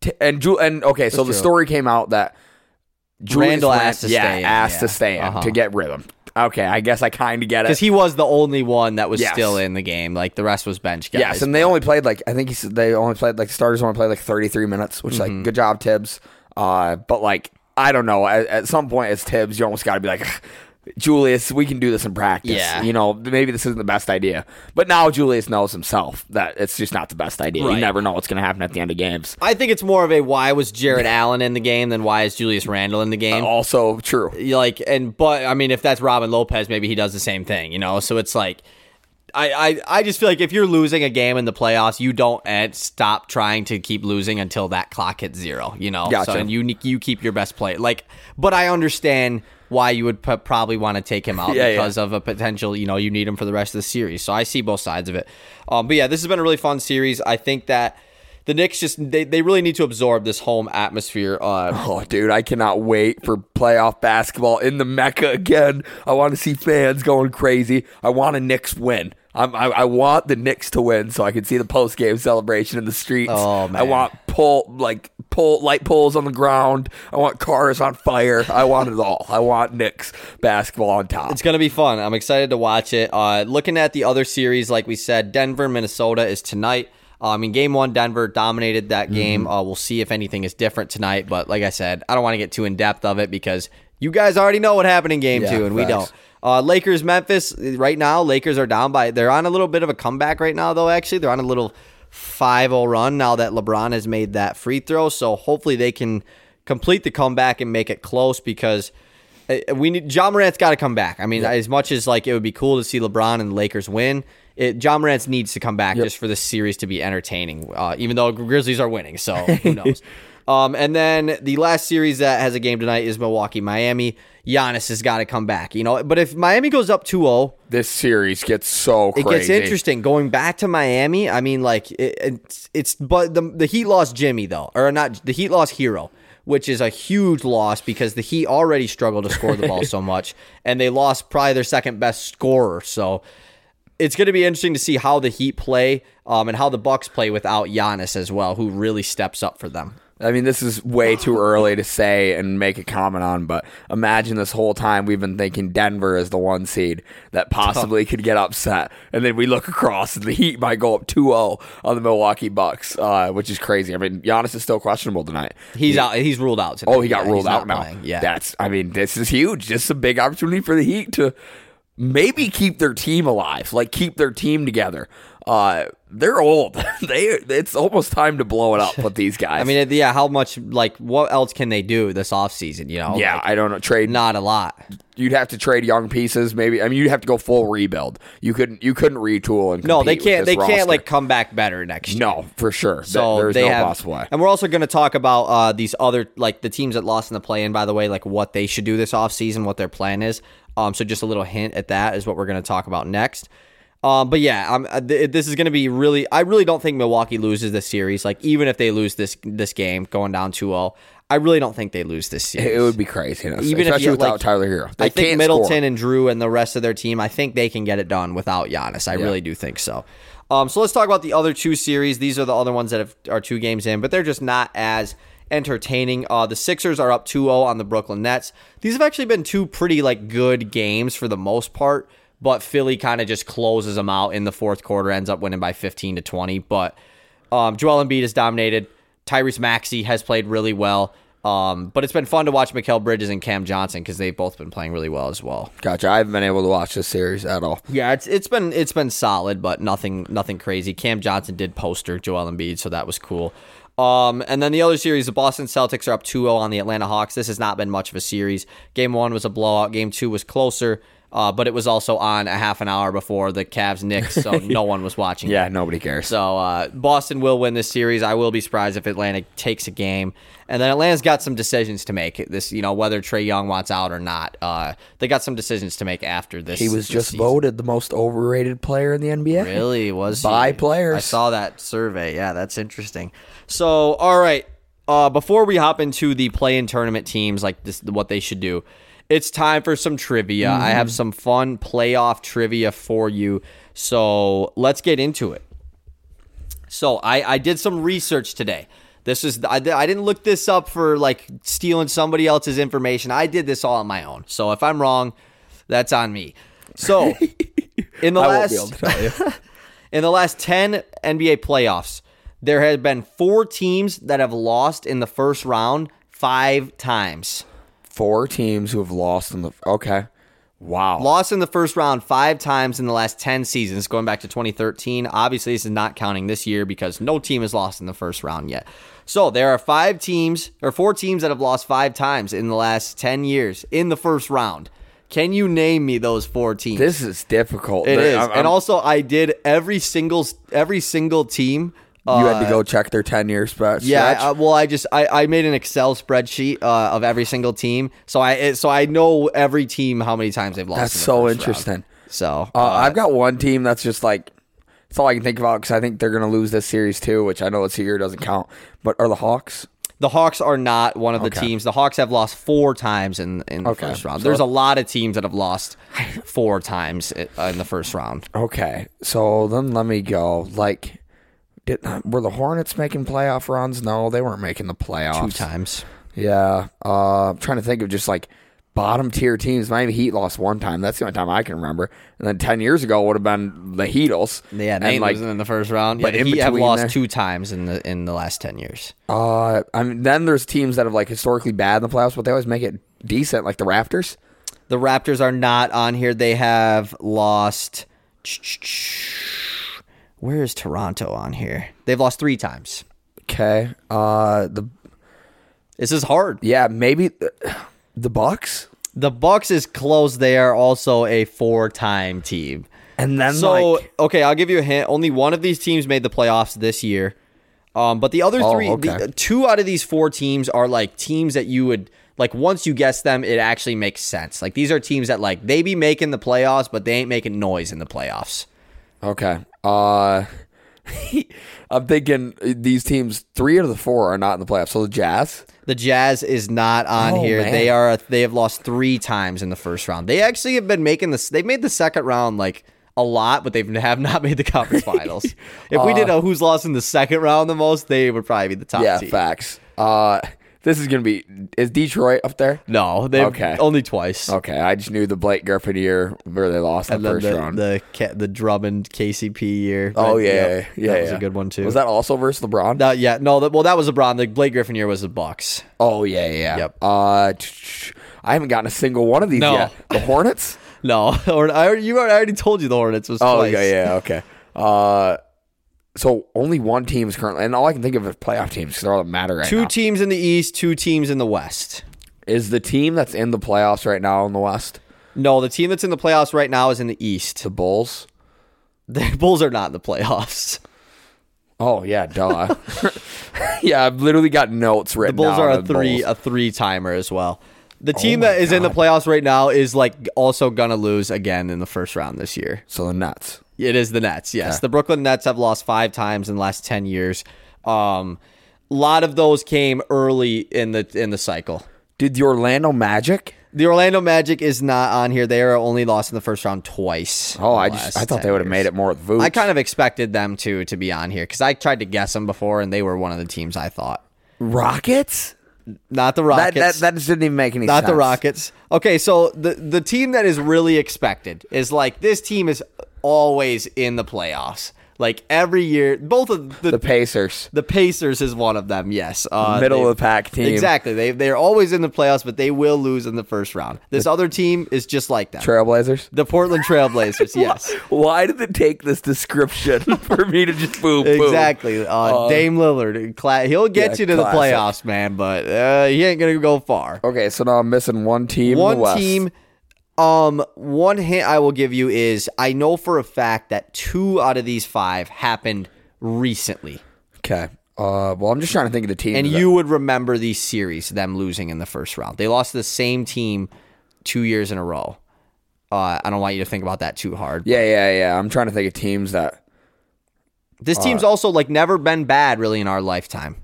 T- and, Ju- and okay, so the true. story came out that Julius Randle Rand- asked to yeah, stay in, asked yeah. to stay in Uh-huh. to get rhythm. Okay, I guess I kind of get it. Because he was the only one that was Yes. still in the game. Like the rest was bench guys. Yes, and they only played like I think he said they only played like the starters only played like 33 minutes, which Mm-hmm. like good job Thibs. Uh, but like I don't know, at, at some point as Thibs, you almost got to be like. Julius, we can do this in practice. Yeah. You know, maybe this isn't the best idea. But now Julius knows himself that it's just not the best idea. Right. You never know what's going to happen at the end of games. I think it's more of a why was Jarrett Allen in the game than why is Julius Randle in the game. Uh, also true. like and but I mean if that's Robin Lopez maybe he does the same thing you know so it's like I, I, I just feel like if you're losing a game in the playoffs, you don't and stop trying to keep losing until that clock hits zero. You know, Gotcha. so and you you keep your best play. Like, but I understand why you would p- probably want to take him out (laughs) Yeah, yeah. because of a potential. You know, you need him for the rest of the series. So I see both sides of it. Um, but yeah, this has been a really fun series. I think that the Knicks just they, they really need to absorb this home atmosphere. Uh, (laughs) Oh, dude, I cannot wait for playoff basketball in the Mecca again. I want to see fans going crazy. I want a Knicks win. I'm, I, I want the Knicks to win so I can see the post game celebration in the streets. Oh, I want pull like pull light poles on the ground. I want cars on fire. I want it all. I want Knicks basketball on top. It's gonna be fun. I'm excited to watch it. Uh, looking at the other series, like we said, Denver, Minnesota is tonight. I mean, game one, Denver dominated that game. Uh, we'll see if anything is different tonight. But like I said, I don't want to get too in depth of it because you guys already know what happened in game Yeah, two, and we don't. Uh, Lakers, Memphis. Right now, Lakers are down by. They're on a little bit of a comeback right now, though. Actually, they're on a little 5-0 run now that LeBron has made that free throw. So hopefully they can complete the comeback and make it close because uh, we need Ja Morant's got to come back. I mean, as much as like it would be cool to see LeBron and the Lakers win, it, Ja Morant needs to come back just for this series to be entertaining. Uh, even though Grizzlies are winning, so who (laughs) knows? um, and then the last series that has a game tonight is Milwaukee Miami. Giannis has got to come back, you know. But if Miami goes up 2-0, this series gets so it gets interesting going back to Miami. I mean, like it, it's it's but the the Heat lost Jimmy though, or not the Heat lost Herro, which is a huge loss because the Heat already struggled to score the ball so (laughs) much, and they lost probably their second best scorer. So it's going to be interesting to see how the Heat play, um, and how the Bucks play without Giannis as well, who really steps up for them. I mean, this is way too early to say and make a comment on, but imagine this whole time we've been thinking Denver is the one seed that possibly could get upset. And then we look across and the Heat might go up 2 0 on the Milwaukee Bucks, uh, which is crazy. I mean, Giannis is still questionable tonight. He's out. He's ruled out. Today. Oh, he got Yeah, ruled out now. playing. Yeah, That's, I mean, this is huge. This is a big opportunity for the Heat to maybe keep their team alive, like keep their team together. Uh, they're old. (laughs) they it's almost time to blow it up with these (laughs) guys. I mean, yeah, how much like what else can they do this offseason, you know? yeah, Like, I don't know. Trade not a lot. you'd have to trade young pieces. Maybe I mean you'd have to go full rebuild. You couldn't you couldn't retool and No, they can't. They this can't like come back better next year. no for sure. So There's they no have, possible way. and we're also going to talk about uh, these other like the teams that lost in the play-in. By the way, like what they should do this offseason, what their plan is. Um, so just a little hint at that is what we're going to talk about next. Um, but yeah, um, uh, th- this is going to be really. I really don't think Milwaukee loses this series. Like even if they lose this this game going down 2-0, I really don't think they lose this series. It would be crazy, Even if especially you, without like, Tyler Herro. They I think Middleton score. and Jrue and the rest of their team, I think they can get it done without Giannis. I really do think so. Um, so let's talk about the other two series. These are the other ones that have, are two games in, but they're just not as entertaining. Uh, the Sixers are up 2-0 on the Brooklyn Nets. These have actually been two pretty like good games for the most part, but Philly kind of just closes them out in the fourth quarter, ends up winning by 15 to 20. But um, Joel Embiid has dominated. Tyrese Maxey has played really well. Um, but it's been fun to watch Mikal Bridges and Cam Johnson because they've both been playing really well as well. Gotcha. I haven't been able to watch this series at all. Yeah, it's it's been it's been solid, but nothing nothing crazy. Cam Johnson did poster Joel Embiid, so that was cool. Um, and then the other series, the Boston Celtics are up 2-0 on the Atlanta Hawks. This has not been much of a series. Game one was a blowout. Game two was closer, uh, but it was also on a half an hour before the Cavs Knicks, so (laughs) no one was watching. it. Yeah, nobody cares. So uh, Boston will win this series. I will be surprised if Atlanta takes a game. And then Atlanta's got some decisions to make. This, you know, whether Trae Young wants out or not. Uh, they got some decisions to make after this. he was this just season. voted the most overrated player in the NBA. Really was By he? players. I saw that survey. Yeah, that's interesting. So, all right. Uh, before we hop into the play-in tournament teams, like this, what they should do, it's time for some trivia. I have mm-hmm. some fun playoff trivia for you. So let's get into it. So I, I did some research today. This is I, I didn't look this up for like stealing somebody else's information. I did this all on my own. So if I'm wrong, that's on me. So (laughs) in the last won't be able to tell you. (laughs) in the last 10 NBA playoffs, there have been four teams that have lost in the first round five times. Four teams who have lost in the. Okay. Wow. Lost in the first round five times in the last 10 seasons, going back to 2013. Obviously, this is not counting this year because no team has lost in the first round yet. So there are five teams, or four teams that have lost five times in the last 10 years in the first round. Can you name me those four teams? This is difficult. it is. I'm- and I'm- also, I did every single every single team. You had to uh, go check their 10 year stretch. Yeah, I, well, I just I, I made an Excel spreadsheet uh, of every single team, so I it- so I know every team how many times they've lost. That's in so interesting. round. So Uh, I've got one team that's just like that's all I can think about because I think they're gonna lose this series too, which I know it's here doesn't count. But are the Hawks? the Hawks are not one of the Okay. teams. The Hawks have lost four times in in the Okay. first round. So- There's a lot of teams that have lost four times uh, in the first round. Okay, so then let me go. Like, did were the Hornets making playoff runs? No, they weren't making the playoffs. Two times. Yeah, uh, I'm trying to think of just like bottom tier teams. Miami Heat lost one time. That's the only time I can remember. And then ten years ago would have been the Heatles. Yeah, they ain't like losing in the first round. Yeah, but the Heat have lost there- two times in the in the last ten years. uh, I mean, then there's teams that have like historically bad in the playoffs, but they always make it decent, like the Raptors. The Raptors are not on here. They have lost. Where is Toronto on here? They've lost three times. Okay, uh, the This is hard. yeah maybe the, the Bucks, The Bucks is close. They are also a four-time team. and then So like okay, I'll give you a hint. Only one of these teams made the playoffs this year. Um, but the other Oh, three, okay. the, two out of these four teams are like teams that you would like. Once you guess them, it actually makes sense. Like these are teams that like they be making the playoffs, but they ain't making noise in the playoffs. Okay. Uh (laughs) I'm thinking these teams, three out of the four are not in the playoffs. So the Jazz. The Jazz is not on Oh, here. man. They are they have lost three times in the first round. They actually have been making this. They made the second round like a lot, but they have not (laughs) made the conference (laughs) finals. if we did know who's lost in the second round the most, they would probably be the top yeah, team. facts. Uh this is gonna be is Detroit up there? No, they Okay. only twice. Okay, I just knew the Blake Griffin year where they lost And the first the round. the the Drummond KCP year. oh That- yeah, yep, yeah, that was yeah. a good one too. Was that also versus LeBron? No, yeah, no. That, well, that was LeBron. The Blake Griffin year was the Bucks. oh yeah, yeah. yeah. Yep. Uh, I haven't gotten a single one of these No. yet. The Hornets. (laughs) No, or (laughs) I already, you already, I already told you the Hornets was oh twice. yeah, yeah. Okay. Uh, So only one team is currently, and all I can think of is playoff teams because they're all that matter right Two now. teams in the East, two teams in the West. is the team that's in the playoffs right now in the West No, the team that's in the playoffs right now is in the East. the Bulls? (laughs) The Bulls are not in the playoffs. Oh yeah, duh. (laughs) yeah, I've literally got notes written. The. Bulls are a three Bulls. a three timer as well. The oh team my that is in the playoffs right now is like also gonna lose again in the first round this year. So the Nets. It is the Nets. Yes, Okay. the Brooklyn Nets have lost five times in the last ten years. Um, a lot of those came early in the in the cycle. Did the Orlando Magic? The Orlando Magic is not on here. They are only lost in the first round twice. Oh, I just I thought they would have made it more with Vooch. I kind of expected them to to be on here because I tried to guess them before, and they were one of the teams I thought. Rockets. Not the Rockets. that that just didn't even make any not sense. the Rockets. Okay, so the the team that is really expected is like this team is always in the playoffs. Like every year, both of the The Pacers. the Pacers is one of them. Yes, uh, Middle they- of the pack team. Exactly. They they're always in the playoffs, but they will lose in the first round. This other team is just like that. Trailblazers. the Portland Trailblazers. (laughs) Yes. Why did it take this description (laughs) for me to just boom boom? Exactly. Uh, Dame Lillard, cla- he'll get yeah, you to the playoffs, man, but uh, he ain't gonna go far. Okay, so now I'm missing one team. the One team. Um, one hint I will give you is I know for a fact that two out of these five happened recently, Okay. Uh, well, I'm just trying to think of the team. and you would remember these series, them losing in the first round. They lost to the same team two years in a row. Uh, I don't want you to think about that too hard. Yeah, yeah, yeah. I'm trying to think of teams that. This Uh, team's also like never been bad really in our lifetime.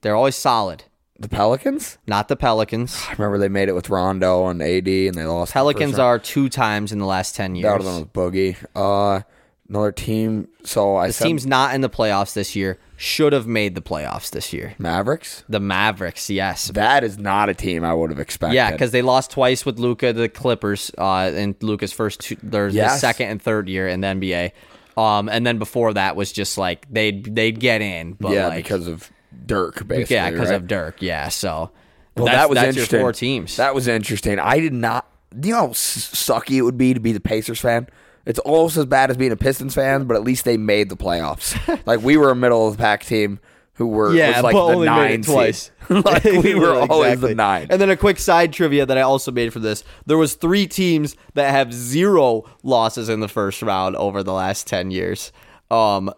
They're always solid. The Pelicans. Not the Pelicans. (sighs) I remember they made it with Rondo and AD, and they lost. in the Pelicans are two times in the last ten years. have been with Boogie. Uh, another team. So I This said team's not in the playoffs this year. Should have made the playoffs this year. Mavericks. The Mavericks, yes. That is not a team I would have expected. Yeah, because they lost twice with Luka the Clippers uh, in Luka's first two, their Yes. second and third year in the NBA. Um, and then before that was just like they'd they'd get in, but yeah, like, because of Dirk, basically. yeah, because right? of Dirk, yeah. So Well, that was that's interesting. Your four teams. That was interesting. I did not. You know how s- sucky it would be to be the Pacers fan? It's almost as bad as being a Pistons fan, but at least they made the playoffs. (laughs) like we were a middle of the pack team who were yeah, like but the only nine twice. (laughs) like we (laughs) were always Exactly. the nine. And then a quick side trivia that I also made for this: there was three teams that have zero losses in the first round over the last ten years. Um,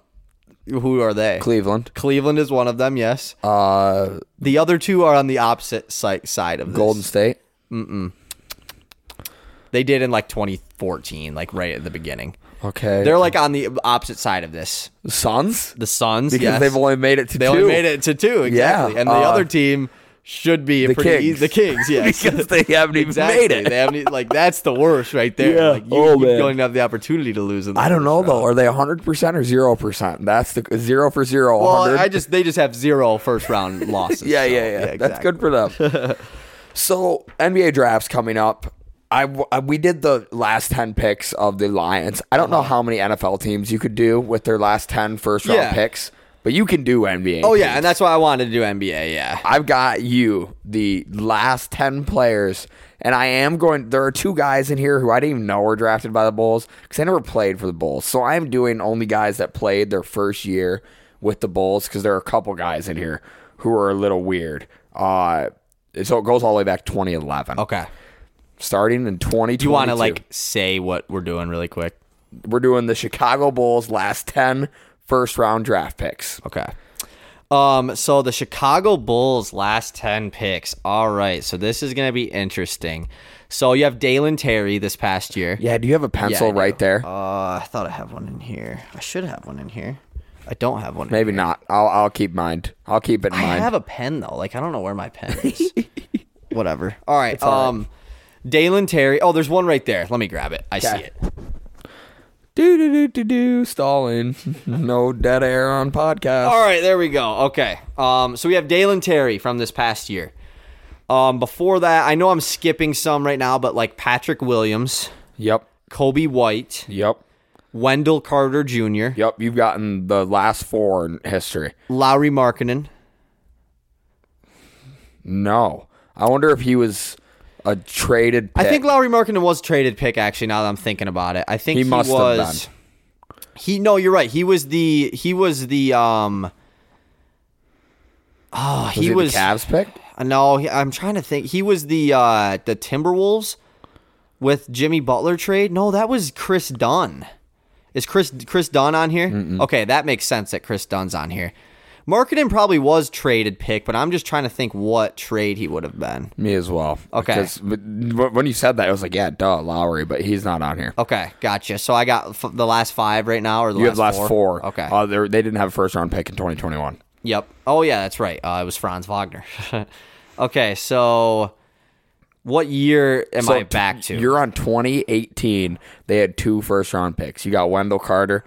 who are they? Cleveland, Cleveland is one of them. Yes. uh, The other two are on the opposite side side of this. Golden State. Mm-mm. They did in like 2014, like right at the beginning. Okay, They're like on the opposite side of this. Suns The Suns, because yes. they've only made it to they two. only made it to two exactly, Yeah, and the uh, other team should be a the pretty Kings. easy. The Kings, (laughs) yes, because they haven't even exactly. made it. They haven't like that's the worst right there. Yeah. Like you, Oh, you're man. going to have the opportunity to lose. I don't know though. Are they hundred percent or zero percent? That's the zero for zero. Well, 100? I just they just have zero first round (laughs) losses. Yeah, so, yeah, yeah. That's exactly. good for them. (laughs) so NBA drafts coming up. I we did the last ten picks of the Lions. I don't know uh-huh. how many NFL teams you could do with their last 10 first round Yeah. picks, but you can do NBA. Oh yeah, teams. and that's why I wanted to do NBA. Yeah. I've got you the last 10 players, and I am going. There are two guys in here who I didn't even know were drafted by the Bulls because they never played for the Bulls. So I'm doing only guys that played their first year with the Bulls because there are a couple guys in here who are a little weird. Uh, so it goes all the way back 2011. Okay. Starting in 2022. Do you want to like say what we're doing really quick? We're doing the Chicago Bulls last 10 first round draft picks. Okay. Um, so the Chicago Bulls last 10 picks. All right. So this is going to be interesting. So you have Dalen Terry this past year. Yeah, do you have a pencil I do. right there? Uh, I thought I have one in here. I should have one in here. I don't have one. Maybe not. I'll I'll keep mind. I'll keep it in I mind. I have a pen though. Like I don't know where my pen is. (laughs) Whatever. All right. all right. um, Dalen Terry. Oh, there's one right there. Let me grab it. I see it. Do do do do do stalling. (laughs) no dead air on podcast. All right, there we go. Okay. Um, so we have Dalen Terry from this past year. Um, before that, I know I'm skipping some right now, but like Patrick Williams, Yep. Coby White, Yep. Wendell Carter Jr., Yep. You've gotten the last four in history. Lauri Markkanen, No. I wonder if he was a traded. I think Lauri Markkanen was traded pick. Actually, now that I'm thinking about it, I think He he, must have was. He no, you're right. He was the he was the um. Oh, Was he, he, was the Cavs pick? Uh, No, he- I'm trying to think. He was the uh the Timberwolves with Jimmy Butler trade. No, that was Kris Dunn. Is Chris Kris Dunn on here? Okay, that makes sense that Kris Dunn's on here. Markkanen probably was traded pick, but I'm just trying to think what trade he would have been. Me as well. Okay. Because when you said that, I was like, yeah, duh, Lauri, but he's not on here. Okay, gotcha. So I got f- the last five right now, or the You last, have the last four. Okay. Uh, they're- didn't have a first round pick in 2021. Yep. Oh yeah, that's right. Uh, it was Franz Wagner. (laughs) okay, so what year am I back to? You're on 2018. They had two first round picks. You got Wendell Carter.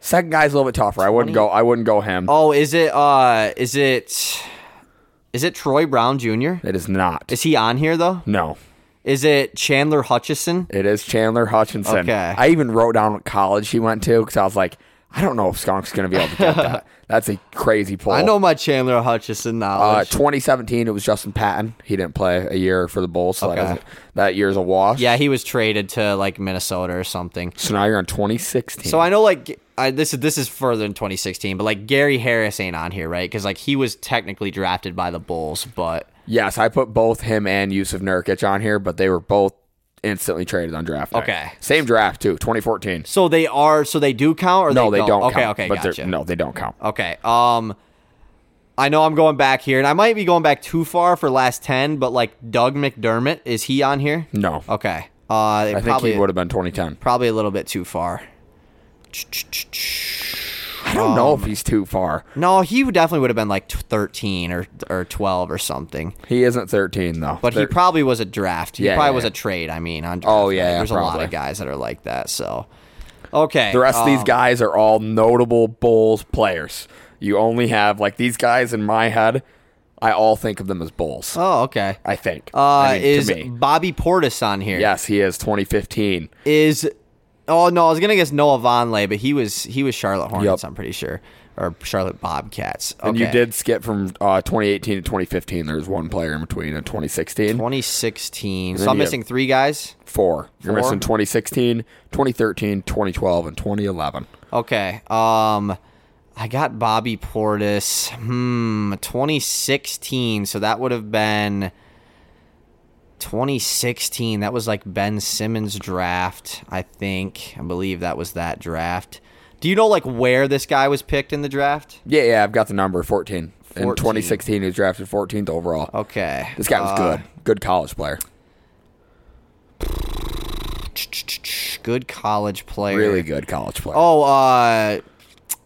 Second guy's a little bit tougher. I wouldn't go. I wouldn't go him. oh, is it? Uh, is it? Is it Troy Brown Jr.? It is not. Is he on here though? no. Is it Chandler Hutchison? It is Chandler Hutchison. Okay. I even wrote down what college he went to because I was like, I don't know if Skunk's going to be able to get that. (laughs) That's a crazy pull. I know my Chandler Hutchison Uh, knowledge. 2017, it was Justin Patton. He didn't play a year for the Bulls, so Okay. that, that year's a wash. yeah, he was traded to like Minnesota or something. So now you're on 2016. So I know like I, this is this is further than 2016, but like Gary Harris ain't on here, right? Because like he was technically drafted by the Bulls, but yes, I put both him and Jusuf Nurkic on here, but they were both instantly traded on draft. day. Okay. Same draft too, 2014. so they are so they do count or No, they don't. Okay, count, okay, but they're- gotcha. No, they don't count. Okay. Um I know I'm going back here and I might be going back too far for last 10, but like Doug McDermott, is he on here? No, Okay. Uh I think he would have been 2010. probably a little bit too far. I don't know Um, if he's too far. No, he would definitely would have been like 13 or or 12 or something. He isn't 13 though. But he probably was a draft. He Yeah, probably yeah, was yeah. a trade, I mean, on draft Oh, yeah, There's a lot of guys that are like that, so Okay. the rest of these um, guys are all notable Bulls players. You only have like these guys in my head. I all think of them as Bulls. Oh, okay. I think. Uh, I mean, is to me. Bobby Portis on here? Yes, he is 2015. Is oh no, I was gonna guess Noah Vonleh, but he was he was Charlotte Hornets. Yup. I'm pretty sure, or Charlotte Bobcats. Okay. And you did skip from uh, 2018 to 2015. There's one player in between in 2016. 2016. So I'm missing three guys. Four. You're Four? missing 2016, 2013, 2012, and 2011. Okay. Um, I got Bobby Portis. Hmm. 2016. So that would have been 2016. That was like Ben Simmons draft. I think. I believe that was that draft. Do you know like where this guy was picked in the draft? Yeah, yeah, I've got the number 14. In 2016, he was drafted 14th overall. Okay. This guy was Uh, good. Good college player. Good college player. Really good college player. Oh, uh,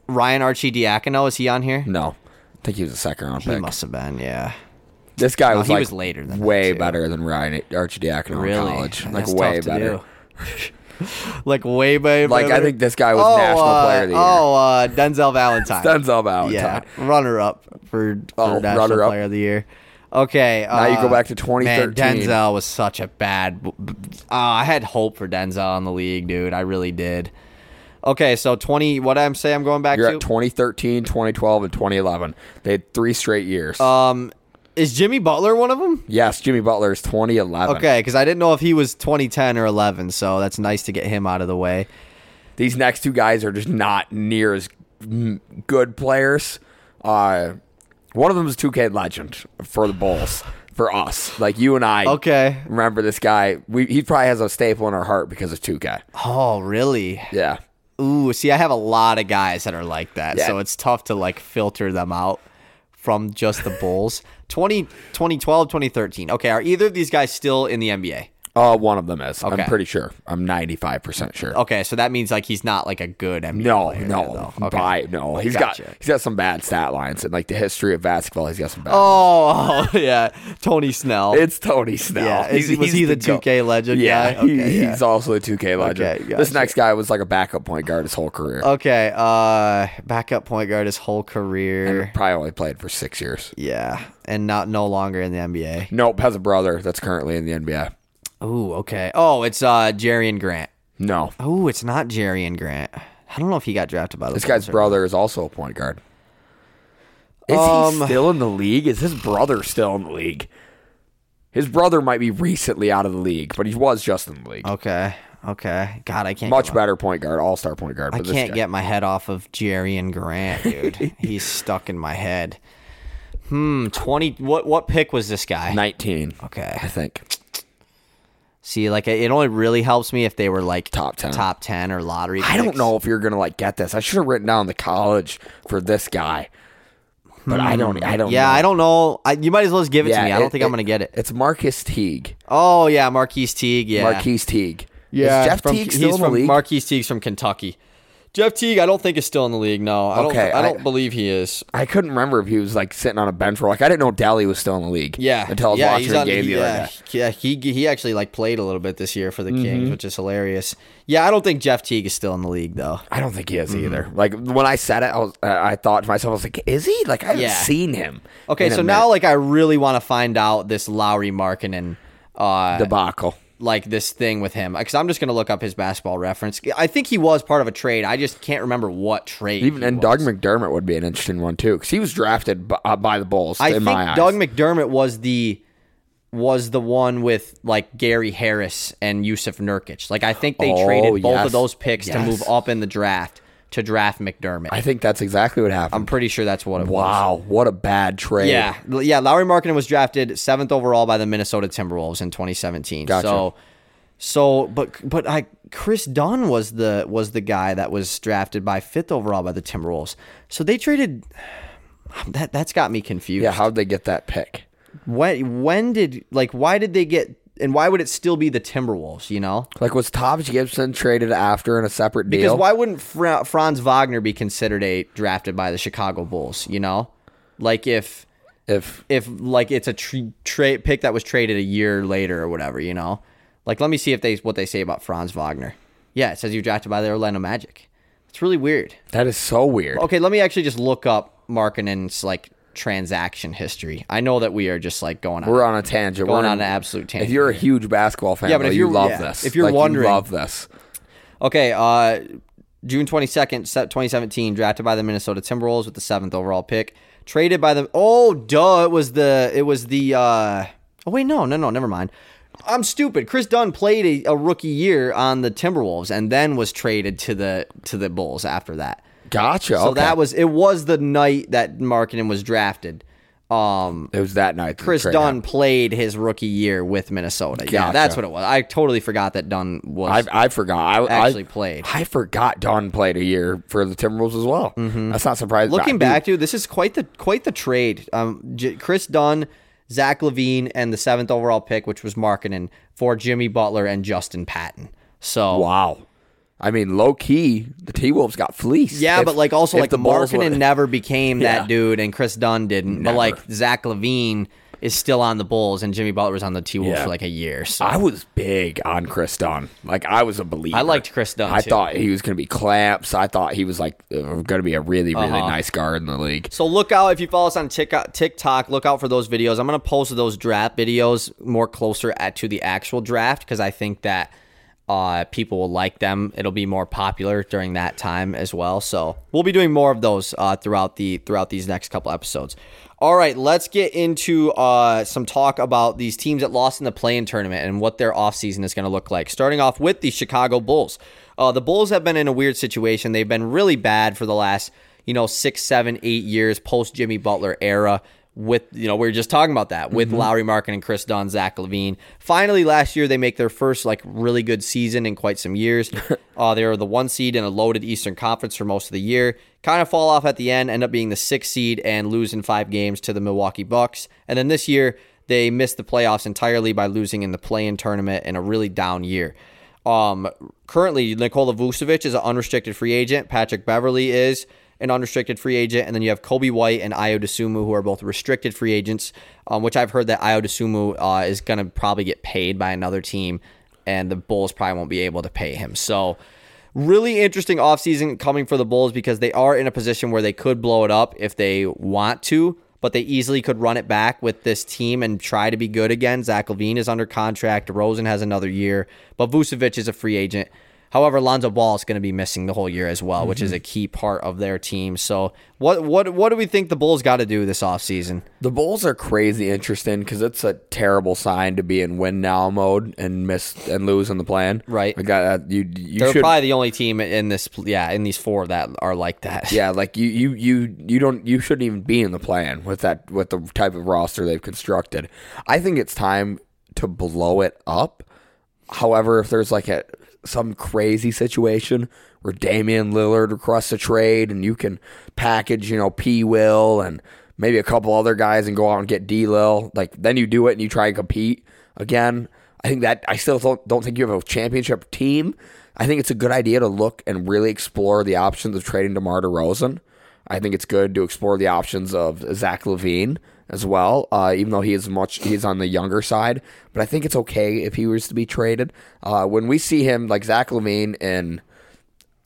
Ryan Arcidiacono is he on here? No. I think he was a second round He pick. He must have been. Yeah. This guy No, was he like was later than way better than Ryan Arcidiacono Really? in college. Like That's way better. (laughs) like way better. Like I think this guy was oh, national uh, player of the year. Oh, uh, Denzel Valentine. (laughs) Denzel Valentine. yeah, runner up for, for Oh, national player of the year. Okay, Now you uh, go back to Man, 2013. Denzel was such a bad. Uh, I had hope for Denzel in the league, dude. I really did. Okay, so twenty. What I'm say? I'm going back You're to. at 2013, 2012, and 2011. They had three straight years. um, is Jimmy Butler one of them? yes, Jimmy Butler is 2011. Okay, because I didn't know if he was 2010 or 11, so that's nice to get him out of the way. These next two guys are just not near as good players. Uh, one of them is 2K legend for the Bulls. For us, like you and I, Okay. remember this guy. We, he probably has a staple in our heart because of 2K. Oh, really? Yeah, Ooh, see, I have a lot of guys that are like that, Yeah. so it's tough to like filter them out from just the Bulls. (laughs) 20, 2012, 2013. Okay, are either of these guys still in the NBA? Uh, one of them is. Okay. I'm pretty sure. I'm 95 percent sure. Okay, so that means like he's not like a good NBA No, player. no, though. Okay. by no. He's Gotcha. got he's got some bad stat lines and like the history of basketball. He's got some bad. Oh, (laughs) yeah, Tony Snell. It's Tony Snell. Yeah, is- was he the goat. 2K legend Yeah, guy? he- yeah. he's also a 2K legend. Okay, This next guy was like a backup point guard his whole career. okay, uh, backup point guard his whole career. Probably only played for six years. Yeah, and not no longer in the NBA. Nope, has a brother that's currently in the NBA. Ooh, okay. Oh, it's uh Jerian Grant. No, Oh, it's not Jerian Grant. I don't know if he got drafted by the this guy's Bulls or- brother is also a point guard. Is Um, he still in the league? Is his brother still in the league? His brother might be recently out of the league, but he was just in the league. Okay. Okay. God, I can't. Much get my- better point guard, all star point guard. I but this can't guy- get my head off of Jerian Grant, dude. (laughs) He's stuck in my head. Hmm. Twenty. What? What pick was this guy? 19. Okay. I think. See, like it only really helps me if they were like Top 10. top ten or lottery. I don't know if you're gonna like get this. I should have written down the college for this guy, but I don't. I don't. Hmm. Yeah, know. I don't know. I, you might as well just give it to me. I don't it- think I'm gonna get it. It's Marcus Teague. Oh yeah, Marquis Teague. Yeah, Marquis Teague. Yeah, Is Jeff from- Teague still he's in the from league? Marquis Teague's from Kentucky. Jeff Teague, I don't think is still in the league. No, I Okay, don't. I don't I- believe he is. I couldn't remember if he was like sitting on a bench for like I didn't know Daly was still in the league. Yeah, until I was yeah, watching on- game the yeah, other day. Yeah, he he actually like played a little bit this year for the Mm-hmm. Kings, which is hilarious. Yeah, I don't think Jeff Teague is still in the league though. I don't think he is Mm-hmm. either. Like when I said it, I was uh, I thought to myself, I was like, is he? Like I haven't Yeah. seen him. Okay, so minute. now like I really want to find out this Lauri Markkanen, uh, debacle. Like this thing with him because I'm just gonna look up his basketball reference. I think he was part of a trade. I just can't remember what trade. Even and was. Doug McDermott would be an interesting one too because he was drafted by, uh, by the Bulls. I in think my eyes. Doug McDermott was the was the one with like Gary Harris and Jusuf Nurkic. Like I think they Oh, traded both yes. of those picks to move up in the draft to draft McDermott. I think that's exactly what happened. I'm pretty sure that's what it was. wow, what a bad trade. Yeah, yeah. Lauri Markkanen was drafted seventh overall by the Minnesota Timberwolves in 2017. Gotcha. So, so, but but I Kris Dunn was the was the guy that was drafted by fifth overall by the Timberwolves. So they traded. (sighs) That that's got me confused. yeah. How'd they get that pick? When when did like why did they get and why would it still be the Timberwolves? You know. Like was Taj Gibson traded after in a separate deal? Because why wouldn't Fra- Franz Wagner be considered a drafted by the Chicago Bulls? You know, like if if if like it's a trade tra- pick that was traded a year later or whatever, you know. Like let me see if they what they say about Franz Wagner. Yeah, it says you drafted by the Orlando Magic. It's really weird. that is so weird. Okay, let me actually just look up Markkanen's like transaction history. I know that we are just like going on. We're on a tangent. Going We're on an absolute tangent If you're a huge basketball fan, Yeah, but if you love yeah, this. if you're Like, wondering- you love this. Okay, uh, June 22nd, 2017, drafted by the Minnesota Timberwolves with the seventh overall pick. Traded by the oh duh, it was the it was the uh oh wait no no no never mind. I'm stupid. Kris Dunn played a, a rookie year on the Timberwolves and then was traded to the to the Bulls after that. Gotcha. So okay. that was it was the night that Markkanen was drafted. Um it was that night. that Kris Dunn happened. played his rookie year with Minnesota. Yeah, that's what it was. I totally forgot that Dunn was I, I forgot. I actually I, played. I forgot Dunn played a year for the Timberwolves as well. That's not surprising. Mm-hmm. Looking back, dude, this is quite the quite the trade. Um, J- Kris Dunn, Zach LaVine, and the seventh overall pick, which was Markkanen, for Jimmy Butler and Justin Patton. So Wow. I mean, low key, the T Wolves got fleeced. yeah, If- but like also like the Markkanen never became that dude, and Kris Dunn didn't. But like Zach LaVine is still on the Bulls, and Jimmy Butler was on the T Wolves Yeah. for like a year. So I was big on Kris Dunn. Like I was a believer. I liked Kris Dunn, I too. thought he was going to be clamps. I thought he was like uh, going to be a really really Uh-huh. nice guard in the league. So look out if you follow us on TikTok, TikTok. Look out for those videos. I'm gonna post those draft videos more closer at to the actual draft because I think that uh, people will like them. It'll be more popular during that time as well. So we'll be doing more of those uh, throughout the throughout these next couple episodes. All right, let's get into uh, some talk about these teams that lost in the play-in tournament and what their offseason is going to look like. Starting off with the Chicago Bulls. Uh, the Bulls have been in a weird situation. They've been really bad for the last you know, six, seven, eight years post Jimmy Butler era. With you know, we are just talking about that with Lauri Markkanen and Kris Dunn, Zach LaVine. Finally, last year they make their first like really good season in quite some years. (laughs) uh, they were the one seed in a loaded Eastern Conference for most of the year. Kind of fall off at the end, end up being the sixth seed and losing five games to the Milwaukee Bucks. And then this year they missed the playoffs entirely by losing in the play-in tournament in a really down year. Um, currently, Nikola Vucevic is an unrestricted free agent. Patrick Beverley is an unrestricted free agent, and then you have Coby White and Ayo Dosunmu, who are both restricted free agents. Um, which I've heard that Ayo Dosunmu uh, is going to probably get paid by another team, and the Bulls probably won't be able to pay him. So, really interesting offseason coming for the Bulls because they are in a position where they could blow it up if they want to, but they easily could run it back with this team and try to be good again. Zach LaVine is under contract. Rosen has another year, but Vucevic is a free agent. However, Lonzo Ball is going to be missing the whole year as well, which is Mm-hmm. a key part of their team. So, what what what do we think the Bulls got to do this offseason? The Bulls are crazy interesting because it's a terrible sign to be in win now mode and miss and lose in the play-in. Right. Like that, you you They're should. probably the only team in this, yeah, in these four that are like that. yeah, (laughs) like you, you, you, you don't, you shouldn't even be in the play-in with that, with the type of roster they've constructed. I think it's time to blow it up. However, if there's like a some crazy situation where Damian Lillard requests a trade and you can package, you know, P. Will and maybe a couple other guys and go out and get D. Lil, like then you do it and you try and compete again. I think that I still don't, don't think you have a championship team. I think it's a good idea to look and really explore the options of trading DeMar DeRozan. I think it's good to explore the options of Zach LaVine as well, uh, even though he is much he's on the younger side. But I think it's okay if he was to be traded. Uh, when we see him like Zach LaVine in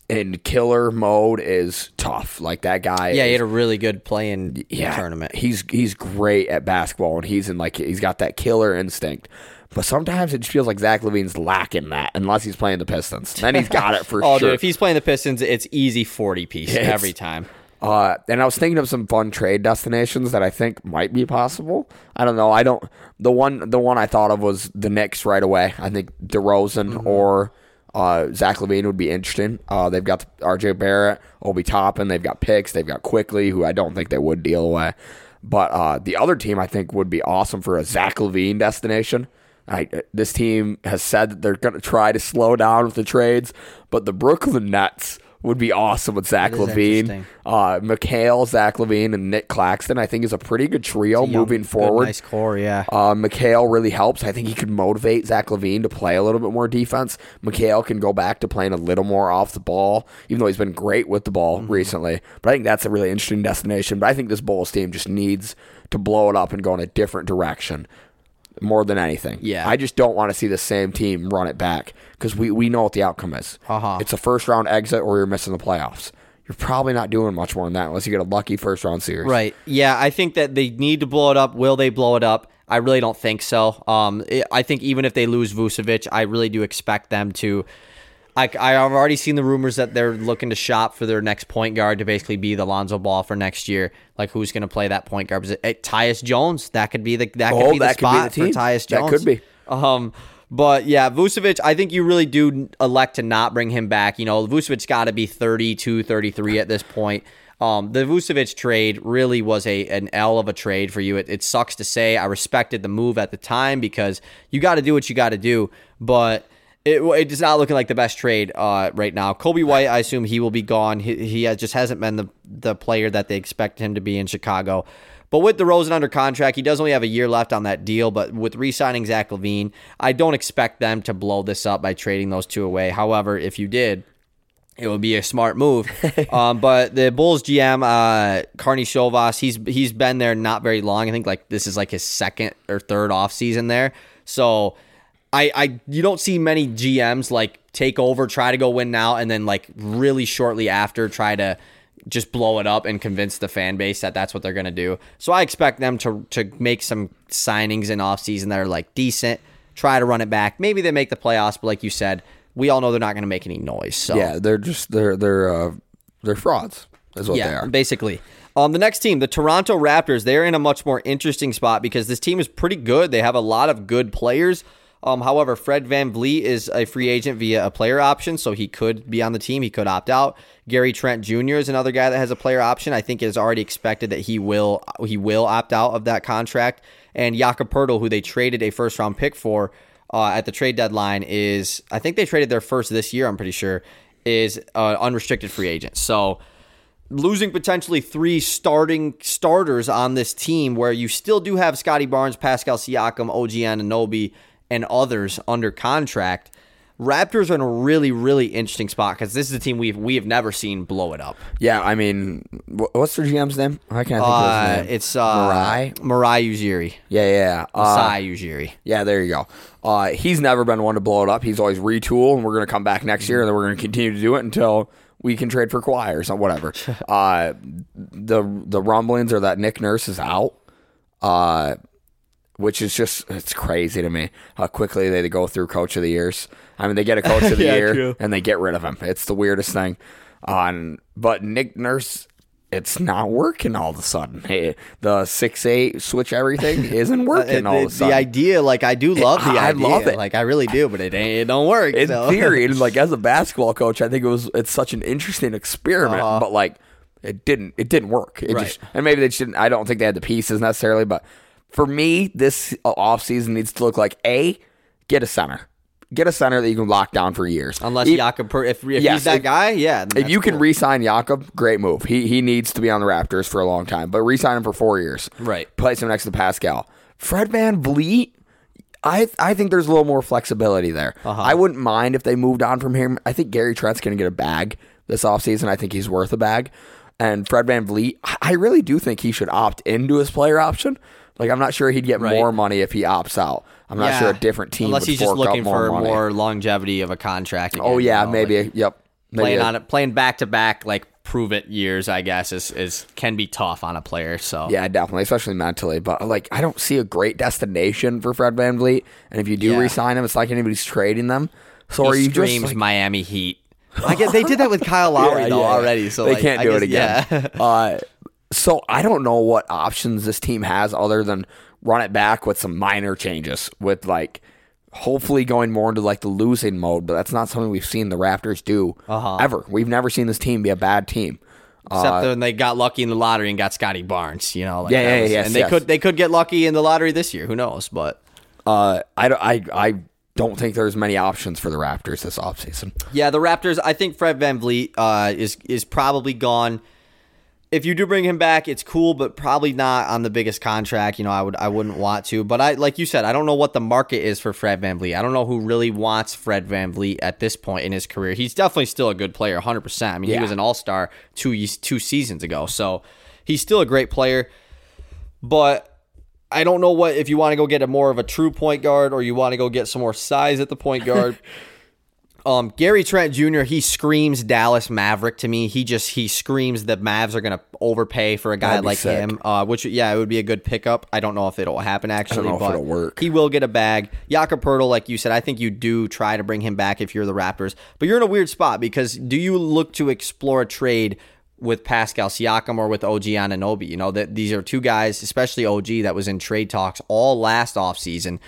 in killer mode is tough. Like that guy. Yeah, he had a really good playing yeah, tournament. He's he's great at basketball, and he's in like he's got that killer instinct. But sometimes it just feels like Zach LaVine's lacking that, unless he's playing the Pistons. Then he's got it (laughs) for oh, sure. dude, if he's playing the Pistons, it's easy 40 piece (laughs) it's- every time. Uh, and I was thinking of some fun trade destinations that I think might be possible. I don't know. I don't. The one, the one I thought of was the Knicks right away. I think DeRozan or uh, Zach LaVine would be interesting. Uh, they've got R.J. Barrett, Obi Toppin. They've got picks. They've got Quickley, who I don't think they would deal away. But uh, the other team I think would be awesome for a Zach Levine destination. I, this team has said that they're going to try to slow down with the trades, but the Brooklyn Nets would be awesome with Zach is LaVine. Uh, Mikal, Zach LaVine, and Nic Claxton, I think, is a pretty good trio Young, moving good, forward. nice core, yeah. Uh, Mikal really helps. I think he could motivate Zach LaVine to play a little bit more defense. Mikal can go back to playing a little more off the ball, even though he's been great with the ball Mm-hmm. recently. But I think that's a really interesting destination. But I think this Bulls team just needs to blow it up and go in a different direction more than anything. Yeah. I just don't want to see the same team run it back because we, we know what the outcome is. Uh-huh. It's a first round exit or you're missing the playoffs. You're probably not doing much more than that unless you get a lucky first round series. Right. Yeah, I think that they need to blow it up. Will they blow it up? I really don't think so. Um, it- I think even if they lose Vucevic, I really do expect them to. I, I've already seen the rumors that they're looking to shop for their next point guard to basically be the Lonzo Ball for next year. Like who's going to play that point guard? Is it, it Tyus Jones? That could be the that could Oh, be the that could be spot the for Tyus Jones. That could be. Um, but yeah, Vucevic, I think you really do elect to not bring him back. You know, Vucevic's got to be 32, 33 at this point. Um, the Vucevic trade really was a an L of a trade for you. It, it sucks to say. I respected the move at the time because you got to do what you got to do, but it, it's not looking like the best trade uh, right now. Coby White, I assume he will be gone. He, he has, just hasn't been the the player that they expect him to be in Chicago. But with DeRozan under contract, he does only have a year left on that deal. But with re-signing Zach LaVine, I don't expect them to blow this up by trading those two away. However, if you did, it would be a smart move. (laughs) um, but the Bulls GM, uh, Karnisovas, he's he's been there not very long. I think like this is like his second or third off season there. So I, I you don't see many GMs like take over, try to go win now, and then like really shortly after try to just blow it up and convince the fan base that that's what they're gonna do. So I expect them to to make some signings in offseason that are like decent, try to run it back. Maybe they make the playoffs, but like you said, we all know they're not gonna make any noise. So Yeah, they're just they're they're uh, they're frauds. Is what they yeah, are. basically. Um, the next team, the Toronto Raptors, they're in a much more interesting spot because this team is pretty good. They have a lot of good players. Um, however, Fred VanVleet is a free agent via a player option, so he could be on the team. He could opt out. Gary Trent Jr. is another guy that has a player option. I think it is already expected that he will he will opt out of that contract. And Jakob Poeltl, who they traded a first round pick for uh, at the trade deadline, is I think they traded their first this year. I'm pretty sure is uh, unrestricted free agent. So losing potentially three starting starters on this team where you still do have Scottie Barnes, Pascal Siakam, OG Anunoby, and others under contract. Raptors are in a really, really interesting spot because this is a team we've we have never seen blow it up. Yeah, I mean, what's their GM's name? I can't think of Uh, his name. it's uh, Marai Mirai Ujiri, Yeah, yeah, yeah. Uh, Ujiri. yeah. There you go. Uh, he's never been one to blow it up. He's always retool, and we're gonna come back next year, and then we're gonna continue to do it until we can trade for Kawhi or something, whatever. (laughs) uh, the the rumblings are that Nick Nurse is out. Uh, which is just it's crazy to me how quickly they go through coach of the years. I mean, they get a coach (laughs) of the Yeah, year true. and they get rid of him. It's the weirdest thing. On but Nick Nurse, it's not working all of a sudden. Hey, the six eight switch everything (laughs) isn't working all of a the, sudden. the idea, like I do love the idea, I idea. love it. Like I really do, but it ain't. It don't work. in so. theory, like as a (laughs) basketball coach, I think it was it's such an interesting experiment, Uh-huh. but like it didn't it didn't work. It Right. just and maybe they just didn't. I don't think they had the pieces necessarily, but for me, this offseason needs to look like a get a center, get a center that you can lock down for years. Unless E- Jakob, if, if Yes, he's that if- guy, yeah. if you can re-sign Jakob, great move. He he needs to be on the Raptors for a long time, but re-sign him for four years. Right. Place him next to Pascal. Fred VanVleet. I I think there's a little more flexibility there. Uh-huh. I wouldn't mind if they moved on from him. I think Gary Trent's going to get a bag this offseason. I think he's worth a bag. And Fred VanVleet, I really do think he should opt into his player option. Like I'm not sure he'd get Right. more money if he opts out. I'm not Yeah. sure a different team unless would he's just looking more for money. more longevity of a contract. Again, oh yeah, you know, maybe. like yep. Maybe playing a- on it, playing back to back, like prove it years. I guess is is can be tough on a player. So Yeah, definitely, especially mentally. But like, I don't see a great destination for Fred VanVleet. And if you do Yeah. re-sign him, it's like anybody's trading them. So he are you screams just like, Miami Heat. I guess they did that with (laughs) Kyle Lowry Yeah, though yeah, already. So they like, can't do it again. Yeah. uh, so I don't know what options this team has other than run it back with some minor changes, with like hopefully going more into like the losing mode. But that's not something we've seen the Raptors do Uh-huh. ever. We've never seen this team be a bad team. Except when they got lucky in the lottery and got Scottie Barnes, you know. Like Yeah, yeah, was- yes, And they yes. could they could get lucky in the lottery this year. Who knows? But Uh, I, don't- I, I don't think there's many options for the Raptors this offseason. Yeah, the Raptors. I think Fred VanVleet uh, is is probably gone. If you do bring him back, it's cool, but probably not on the biggest contract. You know, I would I wouldn't want to. But I like you said, I don't know what the market is for Fred VanVleet. I don't know who really wants Fred VanVleet at this point in his career. He's definitely still a good player, 100. percent I mean, he was an All Star two two seasons ago, so he's still a great player. But I don't know what if you want to go get a more of a true point guard or you want to go get some more size at the point guard. (laughs) Um, Gary Trent Jr. He screams Dallas Maverick to me. He just he screams that Mavs are gonna overpay for a guy like sick. him. Uh, which yeah, it would be a good pickup. I don't know if it'll happen actually, know if but it'll work. he will get a bag. Jakob Poeltl, like you said, I think you do try to bring him back if you're the Raptors, but you're in a weird spot because do you look to explore a trade? With Pascal Siakam or with OG Anunoby, you know that these are two guys, especially OG, that was in trade talks all last offseason.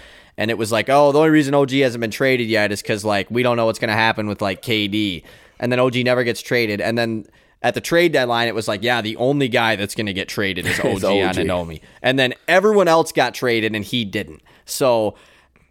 And it was like, oh, the only reason OG hasn't been traded yet is because like we don't know what's going to happen with like KD, and then OG never gets traded. And then at the trade deadline, it was like, yeah, the only guy that's going to get traded is (laughs) OG, OG. Anunoby, and then everyone else got traded and he didn't. So.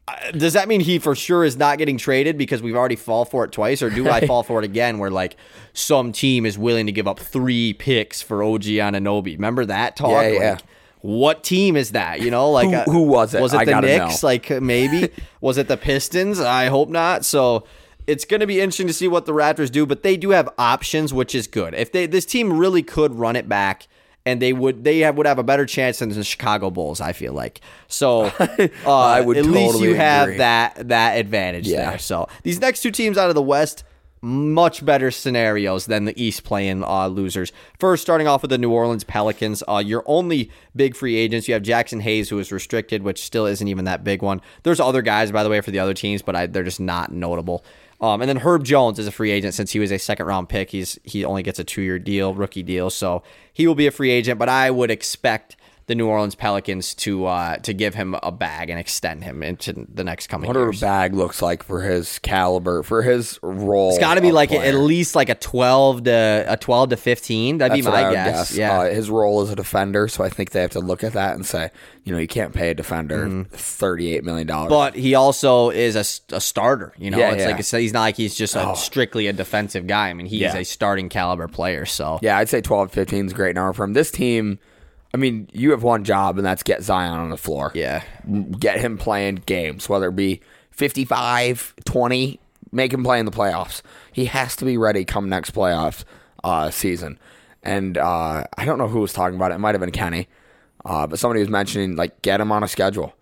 uh, Does that mean he for sure is not getting traded because we've already fall for it twice, or do I fall for it again? Where like some team is willing to give up three picks for OG Anunoby? Remember that talk? Yeah, yeah. Like, what team is that? You know, like Who- uh, who was it? Was it the Knicks? know. Like uh, maybe (laughs) was it the Pistons? I hope not. So it's going to be interesting to see what the Raptors do, but they do have options, which is good. If they this team really could run it back. And they would they have, would have a better chance than the Chicago Bulls. I feel like so. (laughs) Uh, I would at least totally you have that that advantage Yeah. there. So these next two teams out of the West, much better scenarios than the East playing uh, losers. First, starting off with the New Orleans Pelicans, uh, your only big free agents. You have Jaxson Hayes, who is restricted, which still isn't even that big one. There's other guys, by the way, for the other teams, but I, they're just not notable. Um, and then Herb Jones is a free agent since he was a second round pick. He's he only gets a two year deal, rookie deal, so he will be a free agent. But I would expect the New Orleans Pelicans to uh, to give him a bag and extend him into the next coming what years. a bag looks like for his caliber, for his role. It's got to be like player. at least like a twelve to a twelve to fifteen. That'd That's be my guess. guess. Yeah. Uh, his role as a defender, so I think they have to look at that and say, you know, you can't pay a defender thirty-eight million dollars. Mm-hmm. but he also is a starter. You know, Yeah, it's yeah. Oh. like it's, he's not like he's just a, strictly a defensive guy. I mean, he's Yeah. a starting caliber player. So yeah, I'd say 12, 15 is great number for him. This team, I mean, you have one job, and that's get Zion on the floor. yeah, Get him playing games, whether it be 55, 20, make him play in the playoffs. He has to be ready come next playoffs uh, season. And uh, I don't know who was talking about it. It might have been Kenny. Uh, but somebody was mentioning, like, get him on a schedule.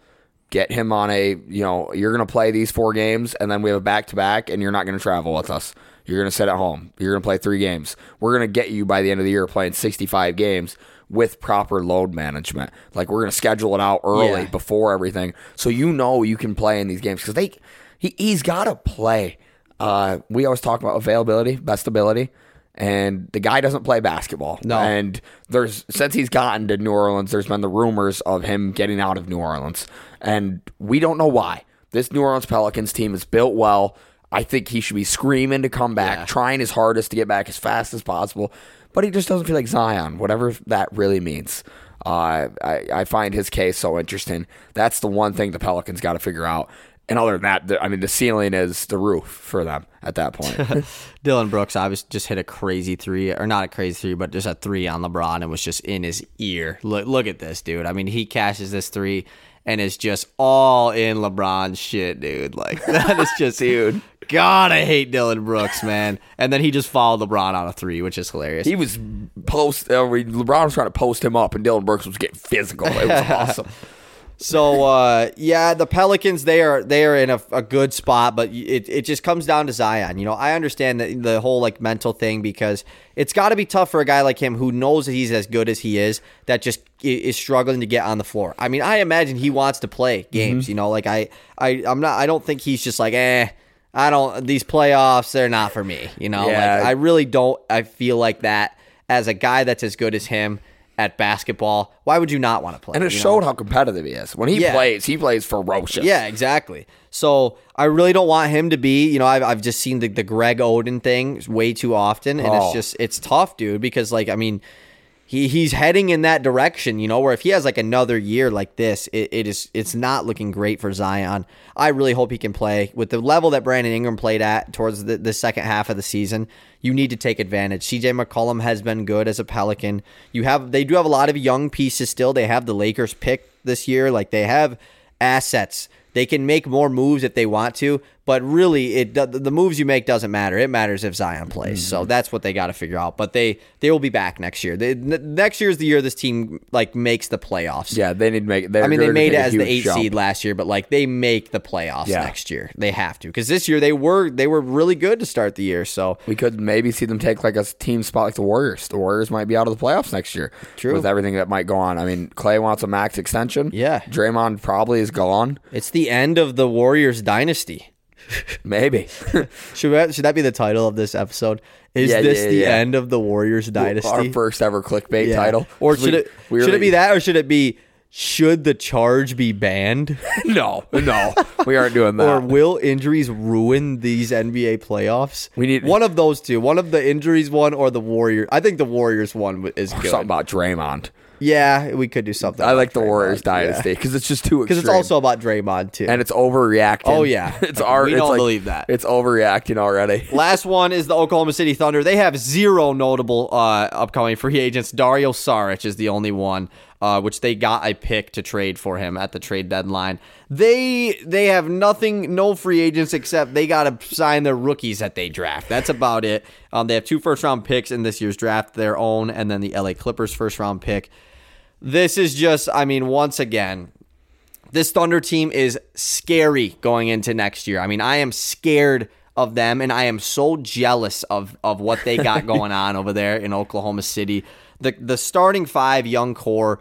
Get him on a, you know, you're going to play these four games, and then we have a back to back, and you're not going to travel with us. You're going to sit at home. You're going to play three games. We're going to get you by the end of the year playing 65 games with proper load management. Like we're going to schedule it out early Yeah. before everything, so you know you can play in these games because they he he's got to play. Uh, we always talk about availability, best ability, and the guy doesn't play basketball. No. and there's since he's gotten to New Orleans, there's been the rumors of him getting out of New Orleans, and we don't know why. This New Orleans Pelicans team is built well. I think he should be screaming to come back, Yeah. trying his hardest to get back as fast as possible. But he just doesn't feel like Zion, whatever that really means. Uh, I, I find his case so interesting. That's the one thing the Pelicans got to figure out. And other than that, the, I mean, the ceiling is the roof for them at that point. (laughs) Dillon Brooks obviously just hit a crazy three, or not a crazy three, but just a three on LeBron and was just in his ear. Look, look at this, dude. I mean, he cashes this three and is just all in LeBron shit, dude. Like (laughs) that is just, dude. God, I hate Dillon Brooks, man. And then he just followed LeBron on a three, which is hilarious. he was post. Uh, LeBron was trying to post him up, and Dillon Brooks was getting physical. It was (laughs) awesome. So uh, yeah, the Pelicans they are they are in a, a good spot, but it it just comes down to Zion. You know, I understand that the whole like mental thing because it's got to be tough for a guy like him who knows that he's as good as he is that just is struggling to get on the floor. I mean, I imagine he wants to play games. You know, like I I I'm not I don't think he's just like eh. I don't these playoffs they're not for me, you know. Yeah. Like I really don't I feel like that as a guy that's as good as him at basketball. Why would you not want to play? And it you know? showed how competitive he is. When he Yeah. plays, he plays ferocious. Yeah, exactly. So I really don't want him to be, you know, I've, I've just seen the, the Greg Oden thing way too often. And Oh. it's just, it's tough, dude, because, like, I mean, he, he's heading in that direction, you know, where if he has like another year like this, it, it is, it's not looking great for Zion. I really hope he can play with the level that Brandon Ingram played at towards the, the second half of the season. You need to take advantage. CJ McCollum has been good as a Pelican. You have, they do have a lot of young pieces still. They have the Lakers pick this year. Like they have assets. They can make more moves if they want to, but really, it the, moves you make doesn't matter. It matters if Zion plays. So Mm-hmm. that's what they got to figure out. But they they will be back next year. They, n- next year is the year this team like makes the playoffs. Yeah, they need to make. I mean, they made it as the eight jump. seed last year, but like they make the playoffs Yeah. next year. They have to because this year they were they were really good to start the year. So We could maybe see them take like a team spot like the Warriors. The Warriors might be out of the playoffs next year. True. With everything that might go on. I mean, Clay wants a max extension. Yeah. Draymond probably is gone. it's the end of the Warriors dynasty. (laughs) Maybe. (laughs) Should that, should that be the title of this episode? Is Yeah, this yeah, the yeah. end of the Warriors dynasty? Our first ever clickbait Yeah. title. Or should it we should it be that or should it be should the charge be banned? (laughs) No, no. we aren't doing that. or will injuries ruin these NBA playoffs? We need- one of those two. One of the injuries one or the Warrior. I think the Warriors one is good. Something about Draymond. Yeah, we could do something. I like the Warriors dynasty because because it's just too because it's also about Draymond too. and it's overreacting. Oh, yeah. (laughs) it's our. We it's don't like- believe that. It's overreacting already. (laughs) Last one is the Oklahoma City Thunder. They have zero notable uh, upcoming free agents. Dario Saric is the only one, uh, which they got a pick to trade for him at the trade deadline. They they have nothing, no free agents except they got to sign their rookies that they draft. That's about it. Um, they have two first round picks in this year's draft, their own, and then the LA Clippers first round pick. This is just, I mean, once again, this Thunder team is scary going into next year. I mean, I am scared of them, and I am so jealous of of what they got (laughs) going on over there in Oklahoma City. The the starting five young core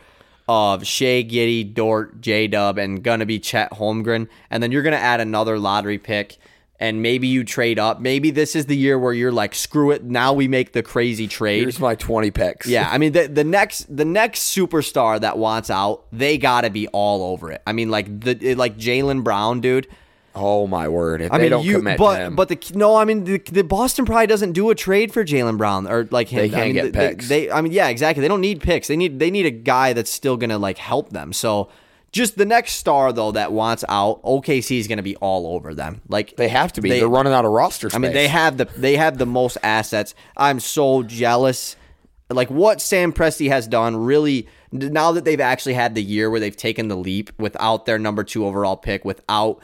of Shai Giddey, Dort, J Dub, and gonna be Chet Holmgren, and then you're gonna add another lottery pick. And maybe you trade up. Maybe this is the year where you're like, screw it. Now we make the crazy trade. Here's my twenty picks. Yeah, I mean the the next the next superstar that wants out, they got to be all over it. I mean, like the like Jaylen Brown, dude. Oh my word! If I they mean, don't you but him, but the no, I mean the, the Boston probably doesn't do a trade for Jaylen Brown or like him. They can't I mean, get they- picks. They, I mean, yeah, exactly. They don't need picks. They need they need a guy that's still gonna like help them. So. Just the next star though that wants out, OKC is going to be all over them. Like they have to be. they- They, are running out of roster space. I mean, they have the they have the most assets. I'm so jealous. Like what Sam Presti has done, really. Now that they've actually had the year where they've taken the leap without their number two overall pick, without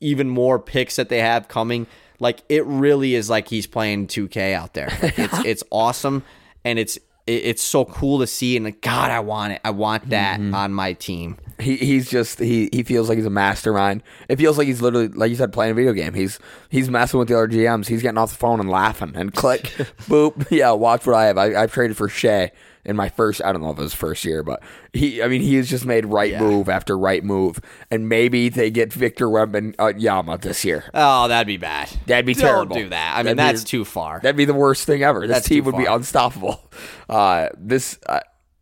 even more picks that they have coming, like it really is like he's playing 2K out there. Like, it's (laughs) it's awesome, and it's it- it's so cool to see. And like, God, I want it. I want that mm-hmm. on my team. He he's just he he feels like he's a mastermind. It feels like he's literally like you said playing a video game. He's he's messing with the other GMs. He's getting off the phone and laughing and click, (laughs) boop. Yeah, watch what I have. I, I've traded for Shai in my first. I don't know if it was first year, but he. I mean, he has just made right Yeah. move after right move, and maybe they get Victor Webb and uh, Yama this year. Oh, that'd be bad. That'd be terrible. Don't terrible. do that. I mean, That'd be- that's too far. That'd be the worst thing ever. This That's team would be unstoppable. (laughs) Uh, this, uh,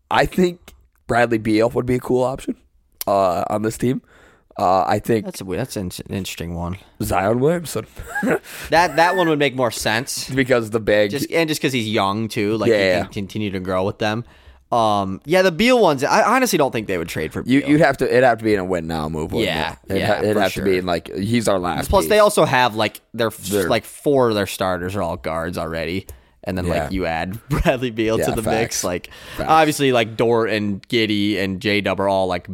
I think Bradley Beal would be a cool option uh, on this team. Uh, I think That's a that's an interesting one. Zion Williamson (laughs) That that one would make more sense. because the big. Just and just because he's young too, like Yeah. he can continue to grow with them. Um, yeah, the Beal ones. I honestly don't think they would trade for you, Beal. you'd have to. It'd have to be in a win now move. Yeah, it? It'd, yeah, it'd have to be in like he's our last. Plus, piece. they also have like their They're- like four of their starters are all guards already, and then Yeah. like you add (laughs) Bradley Beal Yeah, to the facts. mix. Like Facts. obviously, like Dort and Giddey and J Dub are all like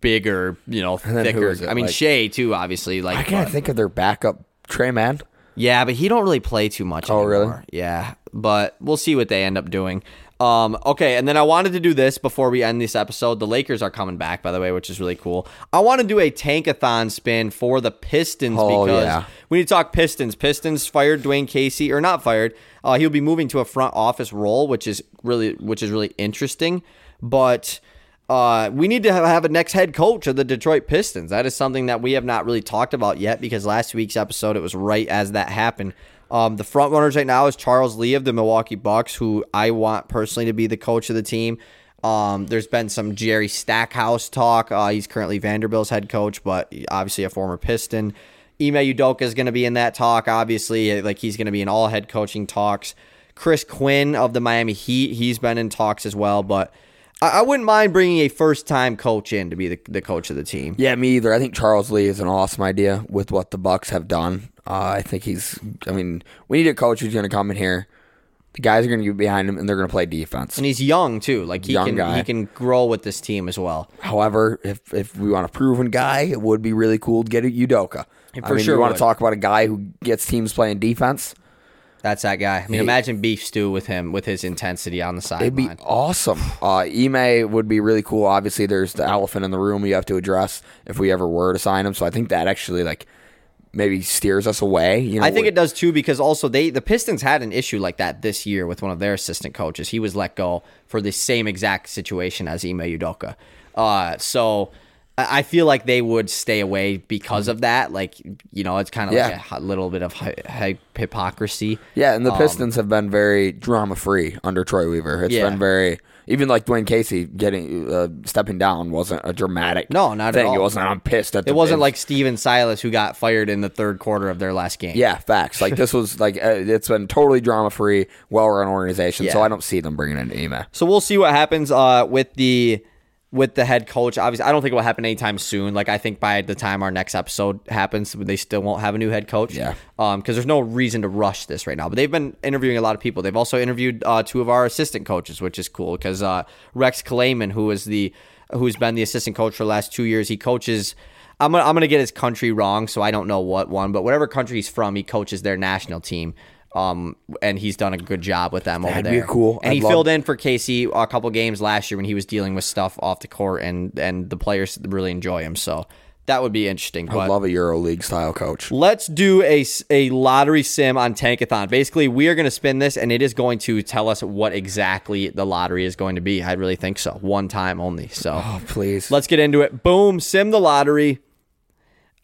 bigger, you know, thicker. I mean, Like- Shai too, obviously. Like, I can't but- think of their backup Tre Mann. Yeah, but he don't really play too much Oh, really? Yeah, but we'll see what they end up doing. Um, okay, and then I wanted to do this before we end this episode. The Lakers are coming back, by the way, which is really cool. I want to do a tankathon spin for the Pistons Oh, because yeah. we need to talk Pistons. Pistons fired Dwane Casey, or not fired. Uh, he'll be moving to a front office role, which is really, which is really interesting. But uh, we need to have, a next head coach of the Detroit Pistons. That is something that we have not really talked about yet because last week's episode it was right as that happened. Um, the front runners right now is Charles Lee of the Milwaukee Bucks, who I want personally to be the coach of the team. Um, there's been some Jerry Stackhouse talk. Uh, he's currently Vanderbilt's head coach, but obviously a former Piston. Ime Udoka is going to be in that talk. Obviously, like he's going to be in all head coaching talks. Chris Quinn of the Miami Heat, he's been in talks as well. But I, I wouldn't mind bringing a first time coach in to be the, the coach of the team. Yeah, me either. I think Charles Lee is an awesome idea with what the Bucks have done. Uh, I think he's. I mean, we need a coach who's going to come in here. The guys are going to get behind him, and they're going to play defense. And he's young too. Like he Young can guy. he can grow with this team as well. However, if if we want a proven guy, it would be really cool to get a Udoka. I for mean, sure you want would. to talk about a guy who gets teams playing defense. That's that guy. I mean, imagine beef stew with him with his intensity on the side. It'd be awesome. Uh, Ime would be really cool. Obviously, there's the elephant in the room you have to address if we ever were to sign him. So I think that actually like maybe steers us away. You know, I think it does too because also they the Pistons had an issue like that this year with one of their assistant coaches. He was let go for the same exact situation as Ime Udoka. Uh, so I feel like they would stay away because of that. Like you know, it's kind of Yeah. like a little bit of hy- hy- hypocrisy. Yeah, and the Pistons have been very drama free under Troy Weaver. It's Yeah. been very even like Dwane Casey getting uh, stepping down wasn't a dramatic No, not at thing. all. It wasn't. I'm pissed at. The, It wasn't like Stephen Silas who got fired in the third quarter of their last game. yeah, facts. Like this was like uh, it's been totally drama free, well run organization. So I don't see them bringing in Ime. So we'll see what happens uh, with the with the head coach. Obviously, I don't think it will happen anytime soon. Like I think by the time our next episode happens, they still won't have a new head coach. Yeah. Um, because there's no reason to rush this right now. But they've been interviewing a lot of people. They've also interviewed uh, two of our assistant coaches, which is cool because uh, Rex Kalamian, who is the who's been the assistant coach for the last two years, he coaches. I'm gonna, I'm gonna get his country wrong, so I don't know what one, but whatever country he's from, he coaches their national team. Um, and he's done a good job with them over That'd be there. cool. And I'd he love- filled in for Casey a couple games last year when he was dealing with stuff off the court, and and the players really enjoy him. So that would be interesting. I But love a Euro League style coach. let's do a, a lottery sim on Tankathon. Basically, we are going to spin this, and it is going to tell us what exactly the lottery is going to be. I really think so. One time only. So Oh please. let's get into it. Boom, sim the lottery.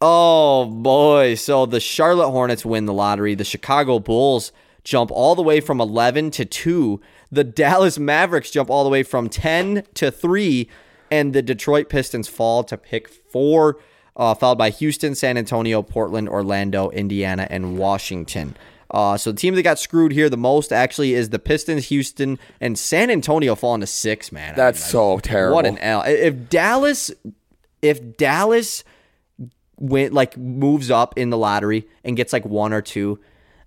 Oh boy. So the Charlotte Hornets win the lottery. The Chicago Bulls jump all the way from 11 to 2. The Dallas Mavericks jump all the way from 10 to 3. And the Detroit Pistons fall to pick 4, uh, followed by Houston, San Antonio, Portland, Orlando, Indiana, and Washington. Uh, so the team that got screwed here the most actually is the Pistons, Houston, and San Antonio falling to six. Man, I mean, That's like, so terrible. what an L. If Dallas, if Dallas went like moves up in the lottery and gets like one or two,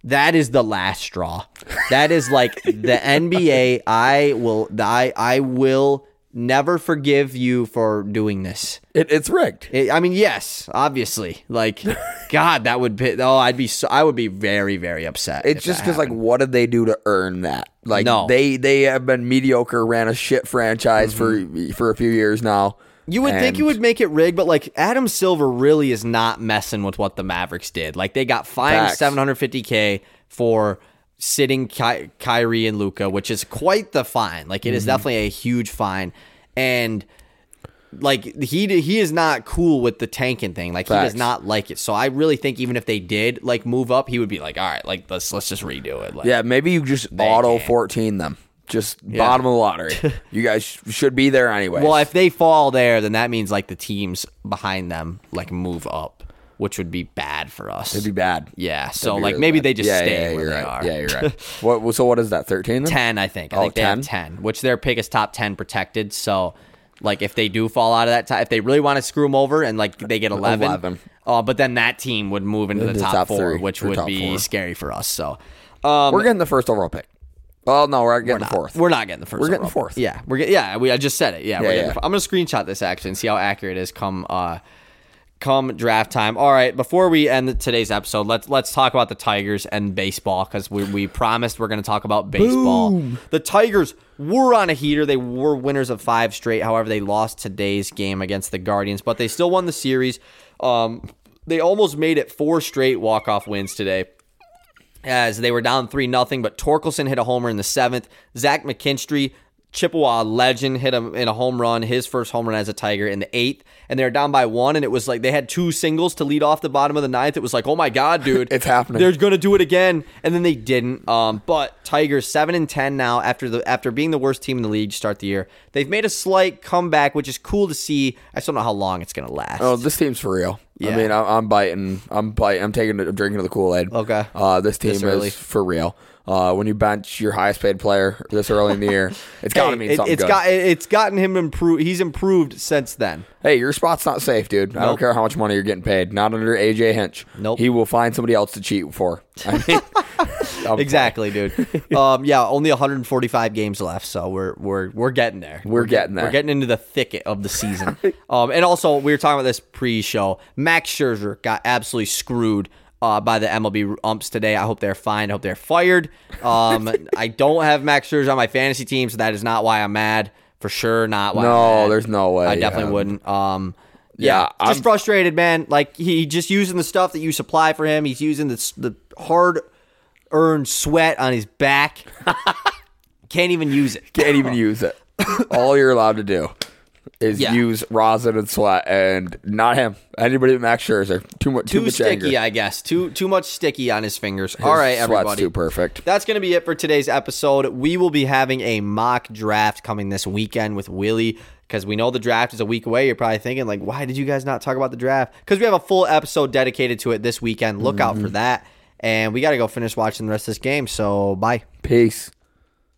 that is the last straw. That is like the (laughs) NBA. I will. I I will never forgive you for doing this. It, it's rigged. It- I mean, yes, obviously. Like, (laughs) God, that would be. Oh, I'd be. So, I would be very, very upset. It's just because, like, what did they do to earn that? Like, No. they they have been mediocre, ran a shit franchise Mm-hmm. for for a few years now. You would think And- you would make it rigged, but like Adam Silver really is not messing with what the Mavericks did. Like they got fined 750k for sitting Ky- Kyrie and Luka, which is quite the fine. Like it is Mm-hmm. definitely a huge fine, and like he he is not cool with the tanking thing. Like he does not like it. So I really think even if they did like move up, he would be like, all right, like let's let's just redo it. Like, Yeah, maybe you just auto. 14 them. Just bottom of the lottery. (laughs) you guys sh- should be there anyway. Well, if they fall there, then that means like the teams behind them like move up, which would be bad for us. It'd be bad. yeah. So like really maybe bad. they just yeah, stay yeah, where they right. are. Yeah, you're right. (laughs) what? So what is that? 13 then? ten, I think. I Oh, think they 10? have ten, which their pick is top ten protected. So like if they do fall out of that, ti- if they really want to screw them over and like they get eleven, 11. Uh, but then that team would move into the Into the top, top four, three, which would be four. scary for us. So. Um, We're getting the first overall pick. Well, no, we're getting the not. fourth. We're not getting the first. We're getting overall. fourth. Yeah, we're get, yeah. We I just said it. Yeah, we're Yeah, getting yeah. I'm gonna screenshot this actually and see how accurate it is. Come uh, come draft time. All right, before we end today's episode, let's let's talk about the Tigers and baseball because we we promised we're gonna talk about baseball. The Tigers were on a heater. They were winners of five straight. However, they lost today's game against the Guardians, but they still won the series. Um, they almost made it four straight walk off wins today as they were down 3 nothing. but Torkelson hit a homer in the seventh. Zach McKinstry, Chippewa legend, hit him in a home run, his first home run as a Tiger in the eighth. And they were down by one, and it was like they had two singles to lead off the bottom of the ninth. It was like, oh my God, dude. (laughs) It's happening. They're going to do it again. And then they didn't. Um, but Tigers 7 and 10 now after the after being the worst team in the league to start the year. They've made a slight comeback, which is cool to see. I still don't know how long it's going to last. Oh, this team's for real. Yeah. I mean, I'm, I'm biting. I'm biting. I'm taking. I'm drinking to the Kool Aid. Okay. Uh, this team This is for real. Uh, when you bench your highest paid player this early in the year, (laughs) it's got to Hey, mean it, something it's good. got it's gotten him improved. He's improved since then. hey, your spot's not safe, dude. I don't care how much money you're getting paid. Not under AJ Hinch. Nope. He will find somebody else to cheat for. (laughs) I mean, Exactly, dude. (laughs) um, yeah, only 145 games left, so we're we're we're getting there. We're get- getting there. We're getting into the thicket of the season. um, and also we were talking about this pre-show. Max Scherzer got absolutely screwed. Uh, by the MLB umps today. I hope they're fine. I hope they're fired. Um, I don't have Max Scherzer on my fantasy team, so that is not why I'm mad. For sure, not why. I'm No, there's no way. I definitely Um, wouldn't. Um, yeah, Yeah, just I'm- frustrated, man. Like he just using the stuff that you supply for him. He's using the the hard earned sweat on his back. (laughs) Can't even use it. Can't even use it. (laughs) All you're allowed to do is Yeah. use rosin and sweat, and not him. Anybody but Max Scherzer. Too much. Too, Too much sticky, anger. I guess. Too too much sticky on his fingers. All right, His sweat's everybody. Too perfect. That's going to be it for today's episode. We will be having a mock draft coming this weekend with Willie because we know the draft is a week away. You're probably thinking, like, why did you guys not talk about the draft? Because we have a full episode dedicated to it this weekend. Look out Mm-hmm. for that. And we got to go finish watching the rest of this game. So, bye. Peace.